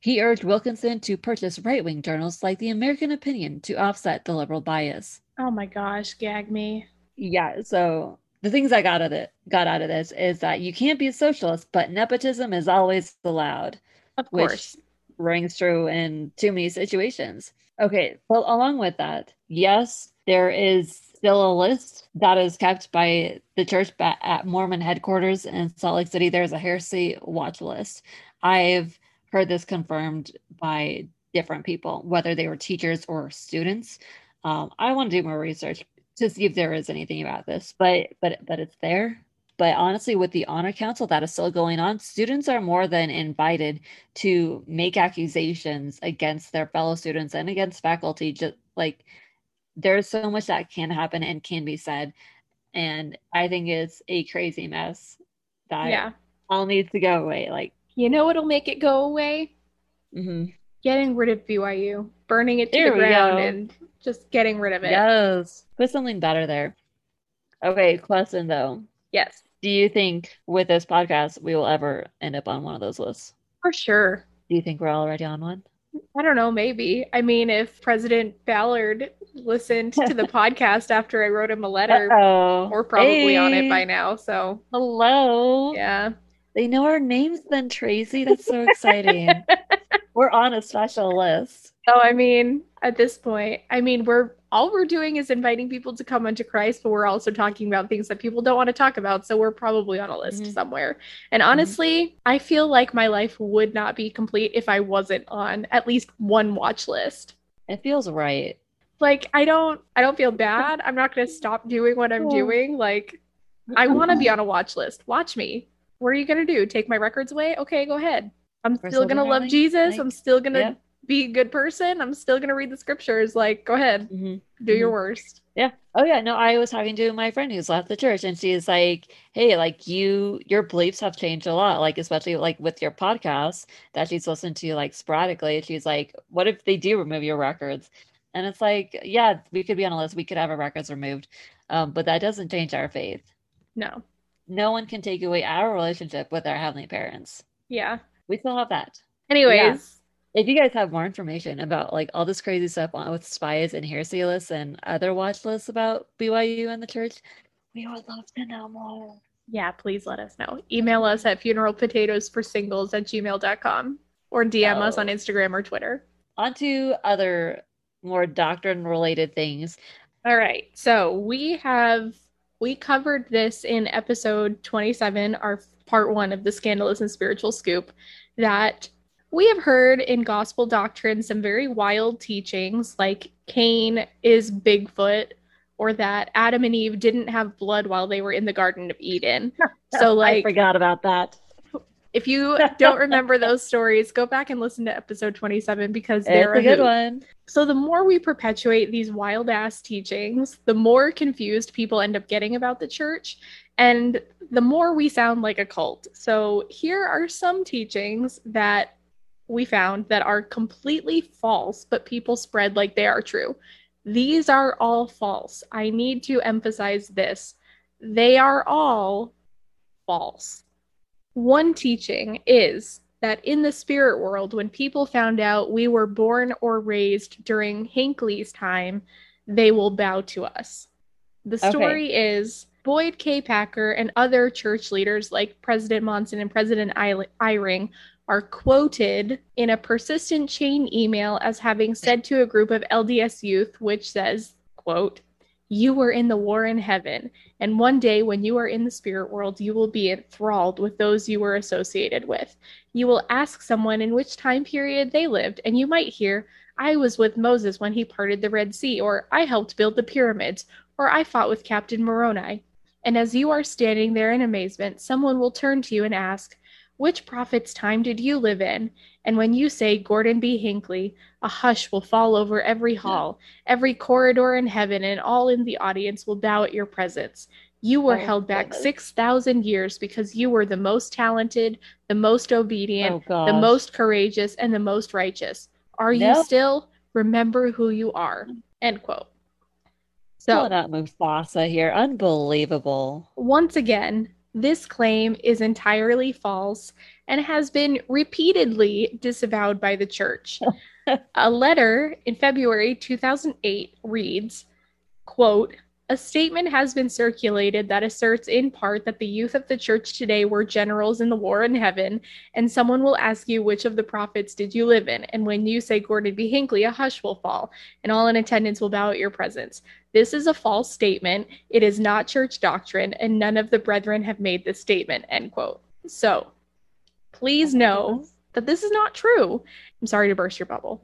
He urged Wilkinson to purchase right wing journals like the American Opinion to offset the liberal bias. Oh my gosh, gag me yeah, so the things I got out of it got out of this is that you can't be a socialist, but nepotism is always allowed. Of course. rings true in too many situations. Okay, well, along with that, yes, there is still a list that is kept by the church at Mormon headquarters in Salt Lake City. There's a heresy watch list. I've heard this confirmed by different people, whether they were teachers or students. Um, I want to do more research to see if there is anything about this, but but but it's there. But honestly, with the honor council that is still going on, students are more than invited to make accusations against their fellow students and against faculty. Just like there's so much that can happen and can be said, and I think it's a crazy mess that yeah. all needs to go away. Like you know what'll make it go away? Mm-hmm. Getting rid of BYU, burning it to there the ground, and just getting rid of it. Yes. Put something better there. Okay, question though. Yes. Do you think with this podcast we will ever end up on one of those lists? For sure. Do you think we're already on one? I don't know, maybe. I mean, if President Ballard listened to the *laughs* podcast after I wrote him a letter, Uh-oh. we're probably hey. on it by now. So, hello. Yeah. They know our names then, Tracy. That's so exciting. *laughs* we're on a special list. So, I mean, at this point, I mean, we're all we're doing is inviting people to come unto Christ, but we're also talking about things that people don't want to talk about. So we're probably on a list mm-hmm. somewhere. And honestly, mm-hmm. I feel like my life would not be complete if I wasn't on at least one watch list. It feels right. Like I don't I don't feel bad. I'm not going to stop doing what I'm doing. Like I want to be on a watch list. Watch me. What are you going to do? Take my records away? Okay, go ahead. I'm still going to love Jesus. Like, I'm still going to yeah be a good person. I'm still gonna read the scriptures. Like, go ahead, mm-hmm. do mm-hmm. your worst. Yeah. Oh yeah. No, I was talking to my friend who's left the church, and she's like, "Hey, like you, your beliefs have changed a lot. Like, especially like with your podcast that she's listened to like sporadically. She's like, what if they do remove your records? And it's like, yeah, we could be on a list. We could have our records removed, um, but that doesn't change our faith. No. No one can take away our relationship with our heavenly parents. Yeah. We still have that. Anyways. Yeah if you guys have more information about like all this crazy stuff on, with spies and heresy lists and other watch lists about BYU and the church, we would love to know more. Yeah, please let us know. Email us at funeralpotatoesforsingles at gmail.com or DM us on oh. Instagram or Twitter. On to other more doctrine related things. All right. So we have we covered this in episode 27, our part one of the scandalous and spiritual scoop, that we have heard in gospel doctrine some very wild teachings, like Cain is Bigfoot, or that Adam and Eve didn't have blood while they were in the Garden of Eden. *laughs* So, like, I forgot about that. If you *laughs* don't remember those stories, go back and listen to episode 27 because they're it's a good hoot. one. So the more we perpetuate these wild ass teachings, the more confused people end up getting about the church and the more we sound like a cult. So here are some teachings that we found that are completely false, but people spread like they are true. These are all false. I need to emphasize this. They are all false. One teaching is that in the spirit world, when people found out we were born or raised during Hinckley's time, they will bow to us. The Okay. story is Boyd K. Packer and other church leaders like President Monson and President Eyring are quoted in a persistent chain email as having said to a group of LDS youth, which says, quote, you were in the war in heaven, and one day when you are in the spirit world, you will be enthralled with those you were associated with. You will ask someone in which time period they lived, and you might hear, I was with Moses when he parted the Red Sea, or I helped build the pyramids, or I fought with Captain Moroni. And as you are standing there in amazement, someone will turn to you and ask, Which prophet's time did you live in? And when you say Gordon B. Hinckley, a hush will fall over every hall, every corridor in heaven, and all in the audience will bow at your presence. You were Oh, held back goodness. 6,000 years because you were the most talented, the most obedient, Oh the most courageous, and the most righteous. Are you still? Remember who you are. End quote. So, Pulling out Mufasa here. Unbelievable. once again, this claim is entirely false and has been repeatedly disavowed by the church. *laughs* a letter in February 2008 reads, quote, a statement has been circulated that asserts in part that the youth of the church today were generals in the war in heaven, and someone will ask you which of the prophets did you live in, and when you say Gordon B. Hinckley, a hush will fall, and all in attendance will bow at your presence. This is a false statement. It is not church doctrine, and none of the brethren have made this statement. End quote. So please know that this is not true. I'm sorry to burst your bubble.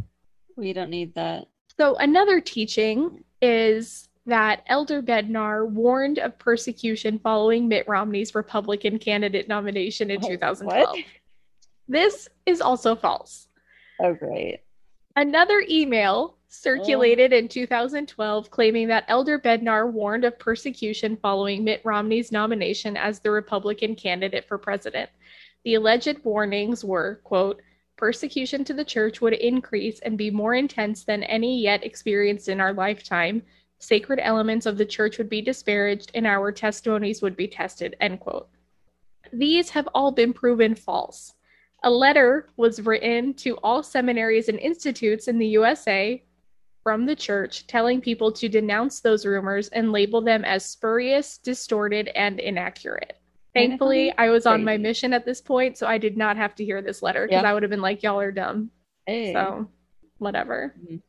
We don't need that. So another teaching is that Elder Bednar warned of persecution following Mitt Romney's Republican candidate nomination in Oh, 2012. what? This is also false. Oh great. Another email Um, circulated in 2012 claiming that Elder Bednar warned of persecution following Mitt Romney's nomination as the Republican candidate for president. The alleged warnings were, quote, persecution to the church would increase and be more intense than any yet experienced in our lifetime. Sacred elements of the church would be disparaged and our testimonies would be tested, end quote. These have all been proven false. A letter was written to all seminaries and institutes in the USA from the church telling people to denounce those rumors and label them as spurious, distorted, and inaccurate. Thankfully, I was on my mission at this point, so I did not have to hear this letter because Yeah. I would have been like, y'all are dumb. Hey. So, whatever. Mhm.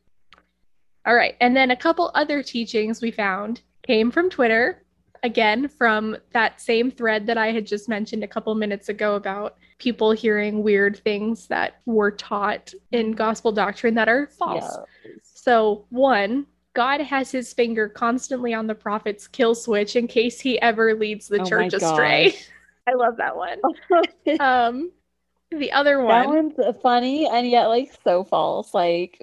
All right. And then a couple other teachings we found came from Twitter, again, from that same thread that I had just mentioned a couple minutes ago about people hearing weird things that were taught in gospel doctrine that are false. So, one, God has his finger constantly on the prophet's kill switch in case he ever leads the Oh church astray. gosh. *laughs* I love that one. *laughs* Um, the other one. That one's funny and yet like so false. Like,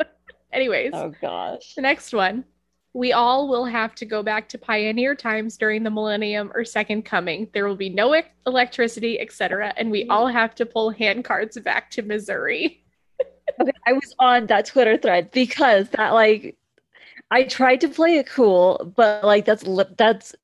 *laughs* anyways, oh gosh. The next one. We all will have to go back to pioneer times during the millennium or second coming. There will be no e- electricity, etc. And we all have to pull handcarts back to Missouri. Okay, I was on that Twitter thread because that like I tried to play it cool, but like that's that's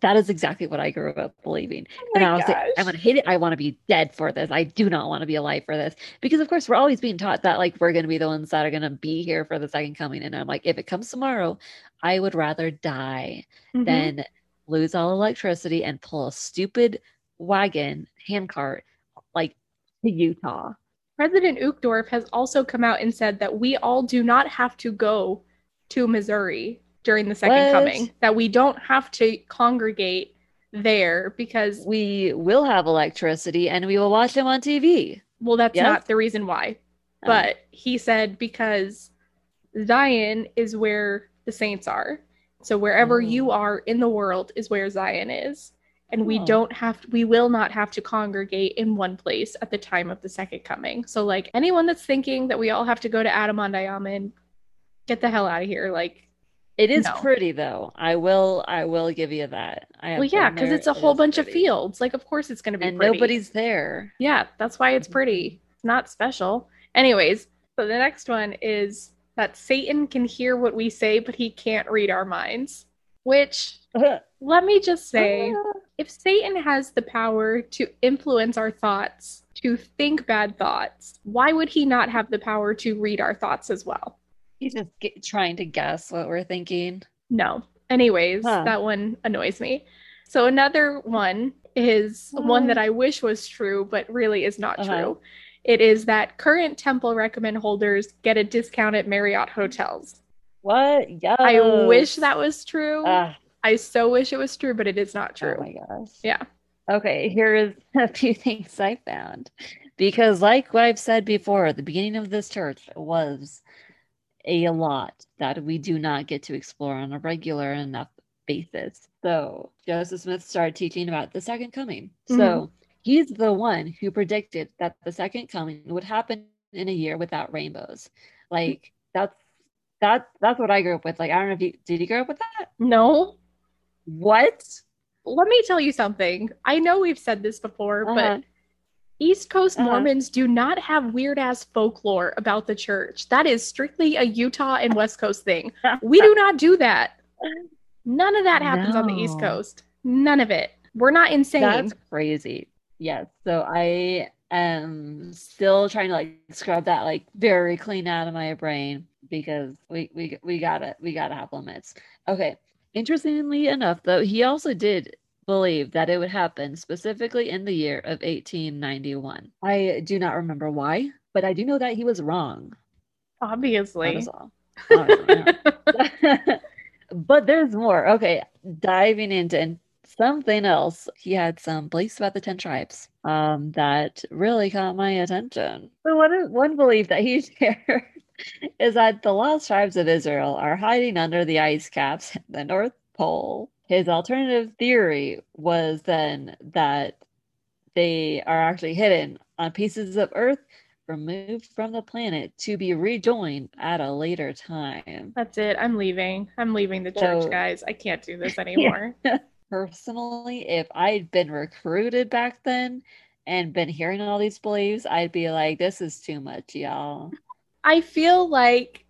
that is exactly what I grew up believing. and I was like, I'm gonna hate it. I want to be dead for this. I do not want to be alive for this because, of course, we're always being taught that like we're gonna be the ones that are gonna be here for the second coming. And I'm like, if it comes tomorrow, I would rather die Mhm. than lose all electricity and pull a stupid wagon handcart like to Utah. President Uchtdorf has also come out and said that we all do not have to go to Missouri during the second What? coming, that we don't have to congregate there because, We will have electricity and we will watch them on TV. well, that's Yes? not the reason why. Oh. But he said because Zion is where the saints are. So wherever Oh. you are in the world is where Zion is. And we Oh. don't have we will not have to congregate in one place at the time of the second coming. So like anyone that's thinking that we all have to go to Adam-ondi-Ahman, get the hell out of here. Like It is No. pretty though. I will I will give you that. I have well yeah, because it's a It whole bunch of fields. Like of course it's gonna be And pretty. nobody's there. Yeah, that's why it's mm-hmm. pretty. It's not special. Anyways, so the next one is that Satan can hear what we say, but he can't read our minds. Which, *laughs* let me just say, *laughs* if Satan has the power to influence our thoughts, to think bad thoughts, why would he not have the power to read our thoughts as well? He's just get, trying to guess what we're thinking. No. Anyways, Huh. that one annoys me. So another one is one that I wish was true, but really is not Uh-huh. true. It is that current temple recommend holders get a discount at Marriott hotels. What? Yeah. I wish that was true. Ah, I so wish it was true, but it is not oh true. Oh my gosh. Yeah. Okay, here is *laughs* a few things I found. Because, like what I've said before, the beginning of this church was a lot that we do not get to explore on a regular enough basis. So, Joseph Smith started teaching about the second coming. So, mm-hmm. he's the one who predicted that the second coming would happen in a year without rainbows. Like, that's that that's what I grew up with. Like, I don't know if you did you grow up with that? No. What? Let me tell you something. I know we've said this before, Uh-huh. but East Coast Uh-huh. Mormons do not have weird ass folklore about the church. That is strictly a Utah and West Coast thing. We do not do that. None of that happens on the East Coast. None of it. We're not insane. That's crazy. Yes. So I am still trying to like scrub that like very clean out of my brain because we we we gotta we gotta have limits. Okay. Interestingly enough, though, he also did believe that it would happen specifically in the year of 1891. I do not remember why, but I do know that he was wrong. Obviously. Honestly, *laughs* but there's more. Okay, diving into something else. He had some beliefs about the 10 tribes um, that really caught my attention. So one, one belief that he *laughs* shared is that the lost tribes of Israel are hiding under the ice caps at the North Pole. His alternative theory was then that they are actually hidden on pieces of earth removed from the planet to be rejoined at a later time. That's it. I'm leaving. I'm leaving the church, So- guys. I can't do this *laughs* anymore. *laughs* Personally, if I'd been recruited back then and been hearing all these beliefs, I'd be like, this is too much, y'all. I feel like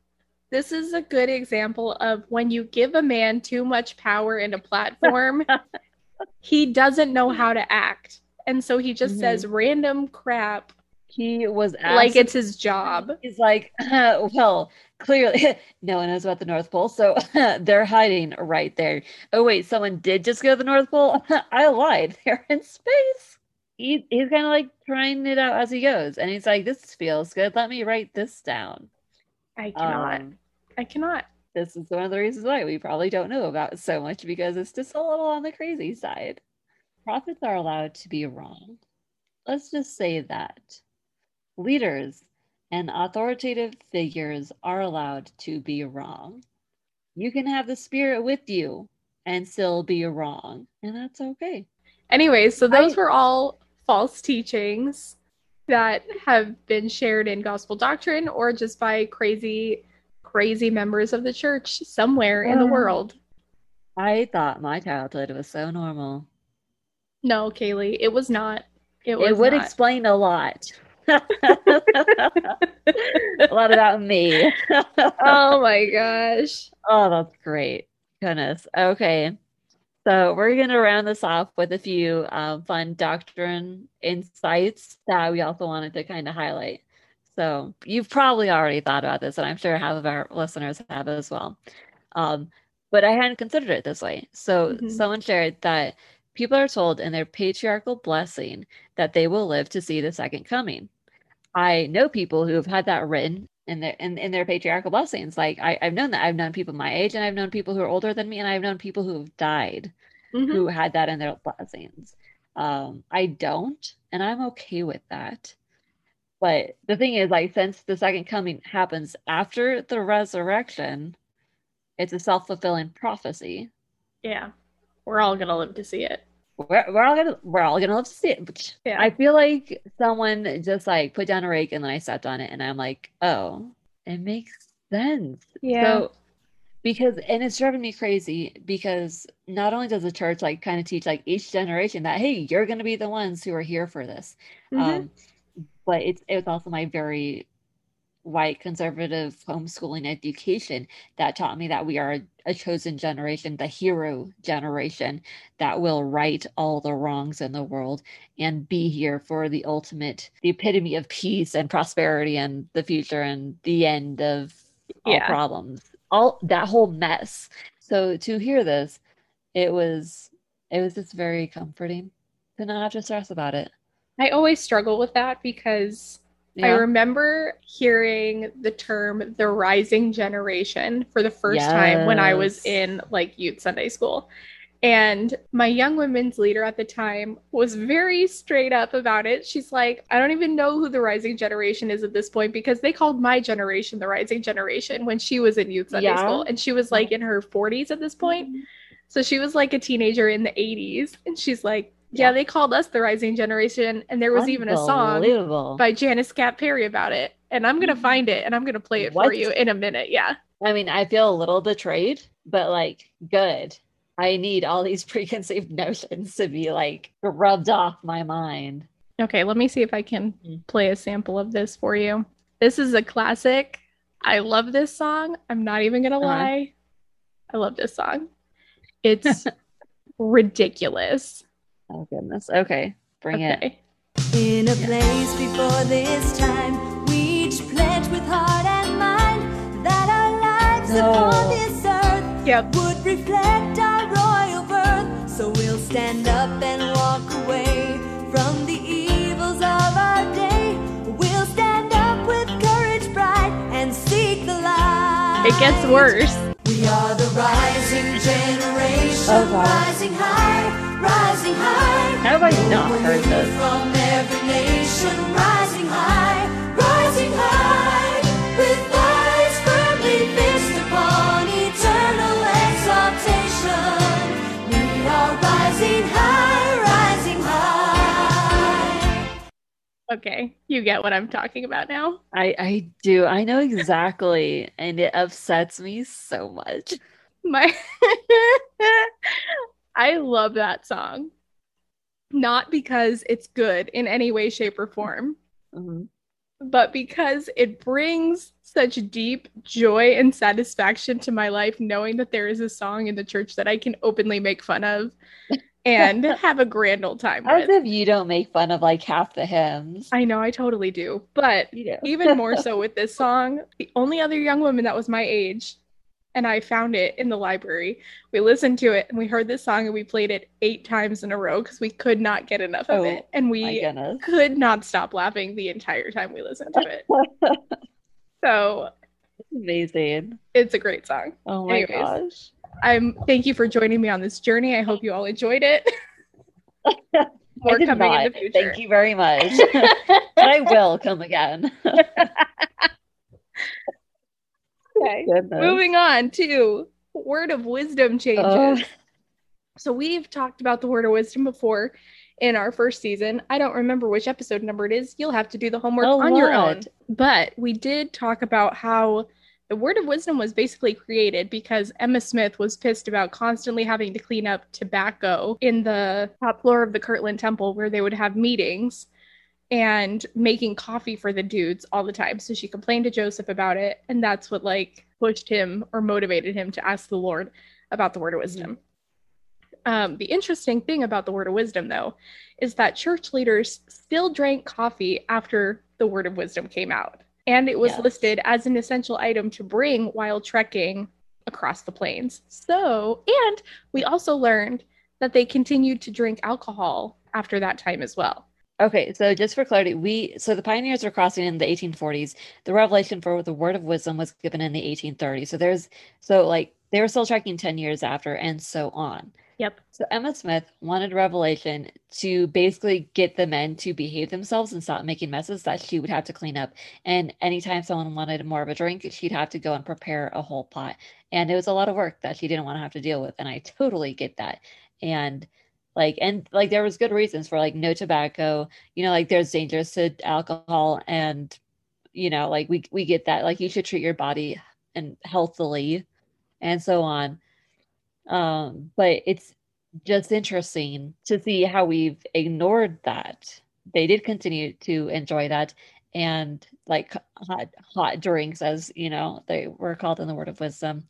this is a good example of when you give a man too much power in a platform, *laughs* he doesn't know how to act. And so he just Mhm. says random crap He was like it's his job. he's like, *laughs* well, clearly *laughs* no one knows about the North Pole, so they're hiding right there. Oh, wait, someone did just go to the North Pole? I lied. They're in space. He, he's kind of like trying it out as he goes, and he's like, this feels good. Let me write this down. I cannot. Um, I cannot. this is one of the reasons why we probably don't know about so much because it's just a little on the crazy side. Prophets are allowed to be wrong. Let's just say that. Leaders and authoritative figures are allowed to be wrong. You can have the spirit with you and still be wrong, and that's okay. Anyways, so those I- were all false teachings that have been shared in gospel doctrine or just by crazy, crazy members of the church somewhere in the world. I thought my childhood was so normal. No, Kaylee, it was not. It was It would not. explain a lot. *laughs* a lot about me. oh my gosh. Oh, that's great. Goodness. Okay. So we're going to round this off with a few um, fun doctrine insights that we also wanted to kind of highlight. So you've probably already thought about this, and I'm sure half of our listeners have as well. Um, but I hadn't considered it this way. So Mhm. someone shared that people are told in their patriarchal blessing that they will live to see the second coming. I know people who have had that written in their in, in their patriarchal blessings. Like I, I've known that. I've known people my age and I've known people who are older than me and I've known people who have died Mhm. who had that in their blessings. Um, I don't, and I'm okay with that. But the thing is, like, since the second coming happens after the resurrection, it's a self-fulfilling prophecy. Yeah. We're all going to live to see it. We're, we're all gonna we're all gonna love to see it. Yeah. I feel like someone just like put down a rake and then I stepped on it and I'm like, oh, it makes sense. Yeah. So because and it's driving me crazy because not only does the church like kind of teach like each generation that hey, you're gonna be the ones who are here for this. Mhm. Um, but it's it was also my very white conservative homeschooling education that taught me that we are a chosen generation, the hero generation that will right all the wrongs in the world and be here for the ultimate, the epitome of peace and prosperity and the future and the end of all Yeah. problems. All that whole mess. So to hear this, it was it was just very comforting to not have to stress about it. I always struggle with that because I remember hearing the term the rising generation for the first time when I was in like youth Sunday school. And my young women's leader at the time was very straight up about it. She's like, I don't even know who the rising generation is at this point because they called my generation the rising generation when she was in youth Sunday Yeah. school. And she was like in her 40s at this point. Mm-hmm. So she was like a teenager in the 80s. And she's like, yeah, Yeah. they called us the rising generation. And there was even a song by Janice Kapp Perry about it. And I'm gonna find it and I'm gonna play it for you in a minute. Yeah. I mean, I feel a little betrayed, but like, good. I need all these *laughs* preconceived notions to be like rubbed off my mind. Okay, let me see if I can Mm. play a sample of this for you. This is a classic. I love this song. I'm not even gonna Uh-huh. lie. I love this song. It's *laughs* ridiculous. Oh goodness. Okay, bring it. In a place before this time, we each pledge with heart and mind that our lives No. upon this earth Yep. would reflect our royal birth. So we'll stand up and walk away from the evils of our day. We'll stand up with courage bright and seek the light. It gets worse. We are the rising generation, Oh, wow. rising high, rising high. How have I not heard this? From every nation, rising high, rising high, with eyes firmly fixed upon eternal exaltation. We are rising high, rising high. Okay. You get what I'm talking about now. I I do. I know exactly, and it upsets me so much. My *laughs* I love that song. Not because it's good in any way, shape, or form, Mhm. but because it brings such deep joy and satisfaction to my life knowing that there is a song in the church that I can openly make fun of and *laughs* have a grand old time As with. if you don't make fun of like half the hymns. I know I totally do, but do. even more *laughs* so with this song. The only other young woman that was my age, and I found it in the library. We listened to it and we heard this song and we played it eight times in a row because we could not get enough of Oh, it. And we could not stop laughing the entire time we listened to it. *laughs* So Amazing. it's a great song. Oh my Anyways. gosh. I'm thank you for joining me on this journey. I hope you all enjoyed it. *laughs* More coming not. in the future. Thank you very much. *laughs* I will come again. Okay. Goodness. Moving on to word of wisdom changes. Oh. So we've talked about the word of wisdom before in our first season. I don't remember which episode number it is. You'll have to do the homework A on your own. But we did talk about how the word of wisdom was basically created because Emma Smith was pissed about constantly having to clean up tobacco in the top floor of the Kirtland Temple where they would have meetings and making coffee for the dudes all the time. So she complained to Joseph about it, and that's what like pushed him or motivated him to ask the Lord about the word of wisdom. Um, the interesting thing about the word of wisdom, though, is that church leaders still drank coffee after the word of wisdom came out. And it was Yes. listed as an essential item to bring while trekking across the plains. So, and we also learned that they continued to drink alcohol after that time as well. Okay, so just for clarity, we so the pioneers were crossing in the 1840s. The revelation for the word of wisdom was given in the 1830s. So there's so like they were still tracking 10 years after and so on. Yep. So Emma Smith wanted revelation to basically get the men to behave themselves and stop making messes that she would have to clean up. And anytime someone wanted more of a drink, she'd have to go and prepare a whole pot. And it was a lot of work that she didn't want to have to deal with. And I totally get that. And like and like there was good reasons for like no tobacco. You know like there's dangers to alcohol and you know like we we get that. Like you should treat your body and healthily and so on. Um but it's just interesting to see how we've ignored that. They did continue to enjoy that and like hot hot drinks as you know they were called in the word of wisdom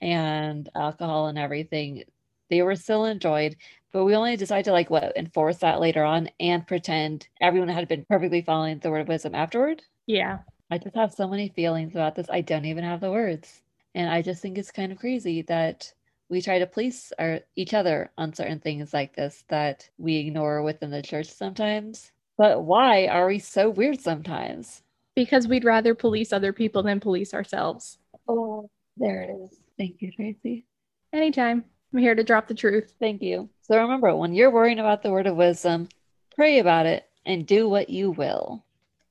and alcohol and everything they were still enjoyed but we only decided to like what enforce that later on and pretend everyone had been perfectly following the word of wisdom afterward Yeah. i just have so many feelings about this i don't even have the words and i just think it's kind of crazy that we try to police our each other on certain things like this that we ignore within the church sometimes but why are we so weird sometimes Because we'd rather police other people than police ourselves. oh there it is thank you tracy Anytime. I'm here to drop the truth. Thank you. So remember, when you're worrying about the word of wisdom, pray about it and do what you will.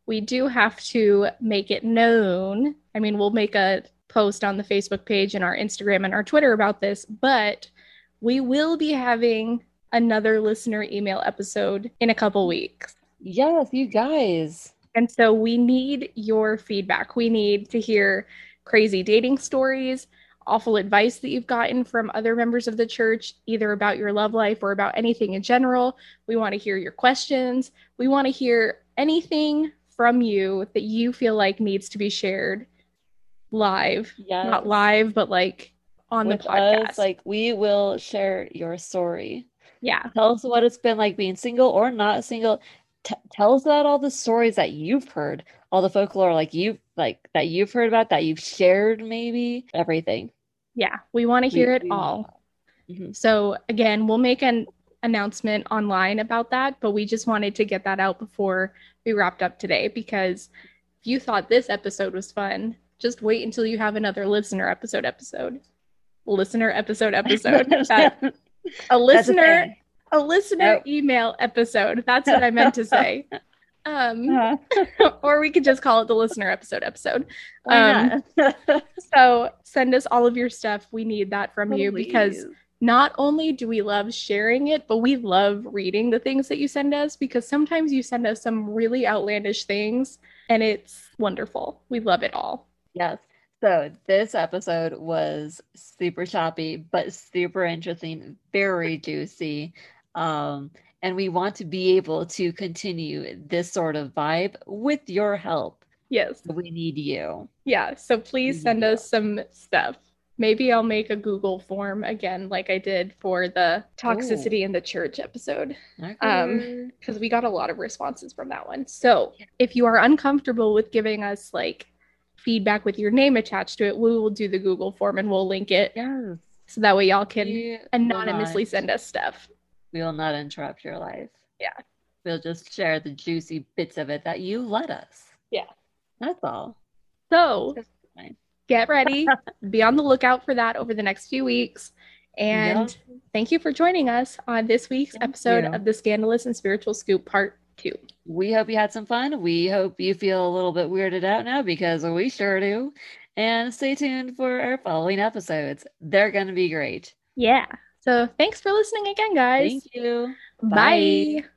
we do have to make it known. I mean, we'll make a post on the Facebook page and our Instagram and our Twitter about this, but we will be having another listener email episode in a couple weeks. Yes, you guys. And so we need your feedback. We need to hear crazy dating stories, awful advice that you've gotten from other members of the church, either about your love life or about anything in general. We want to hear your questions. We want to hear anything from you that you feel like needs to be shared live. Yes. Not live, but like on With the podcast. us, like we will share your story. yeah. Tell us what it's been like being single or not single. T- tell us about all the stories that you've heard, all the folklore like you've like that you've heard about that you've shared, maybe everything. Yeah. We want to hear We- it we all. Mhm. So again, we'll make an announcement online about that, but we just wanted to get that out before we wrapped up today because if you thought this episode was fun, just wait until you have another listener episode episode. Listener episode episode. *laughs* That- a That's a listener a listener Nope. email episode. That's what I meant to say. *laughs* Um Uh-huh. *laughs* or we could just call it the listener episode episode. Not? *laughs* So send us all of your stuff. We need that from you because not only do we love sharing it, but we love reading the things that you send us because sometimes you send us some really outlandish things and it's wonderful. We love it all. Yes. So this episode was super choppy, but super interesting, very juicy. Um, and we want to be able to continue this sort of vibe with your help. Yes. We need you. Yeah. So please send us some stuff. Maybe I'll make a Google form again, like I did for the toxicity in the church episode, Um, because we got a lot of responses from that one. So if you are uncomfortable with giving us like feedback with your name attached to it, we will do the Google form and we'll link it yes. so that way y'all can will anonymously send us stuff. We will not interrupt your life. Yeah. We'll just share the juicy bits of it that you let us. Yeah. That's all. So get ready, *laughs* be on the lookout for that over the next few weeks. And Yep. thank you for joining us on this week's Thank episode you. of the Scandalous and Spiritual Scoop Part 2. We hope you had some fun. We hope you feel a little bit weirded out now because we sure do. And stay tuned for our following episodes. They're going to be great. Yeah. So thanks for listening again, guys. Thank you. Bye. Bye.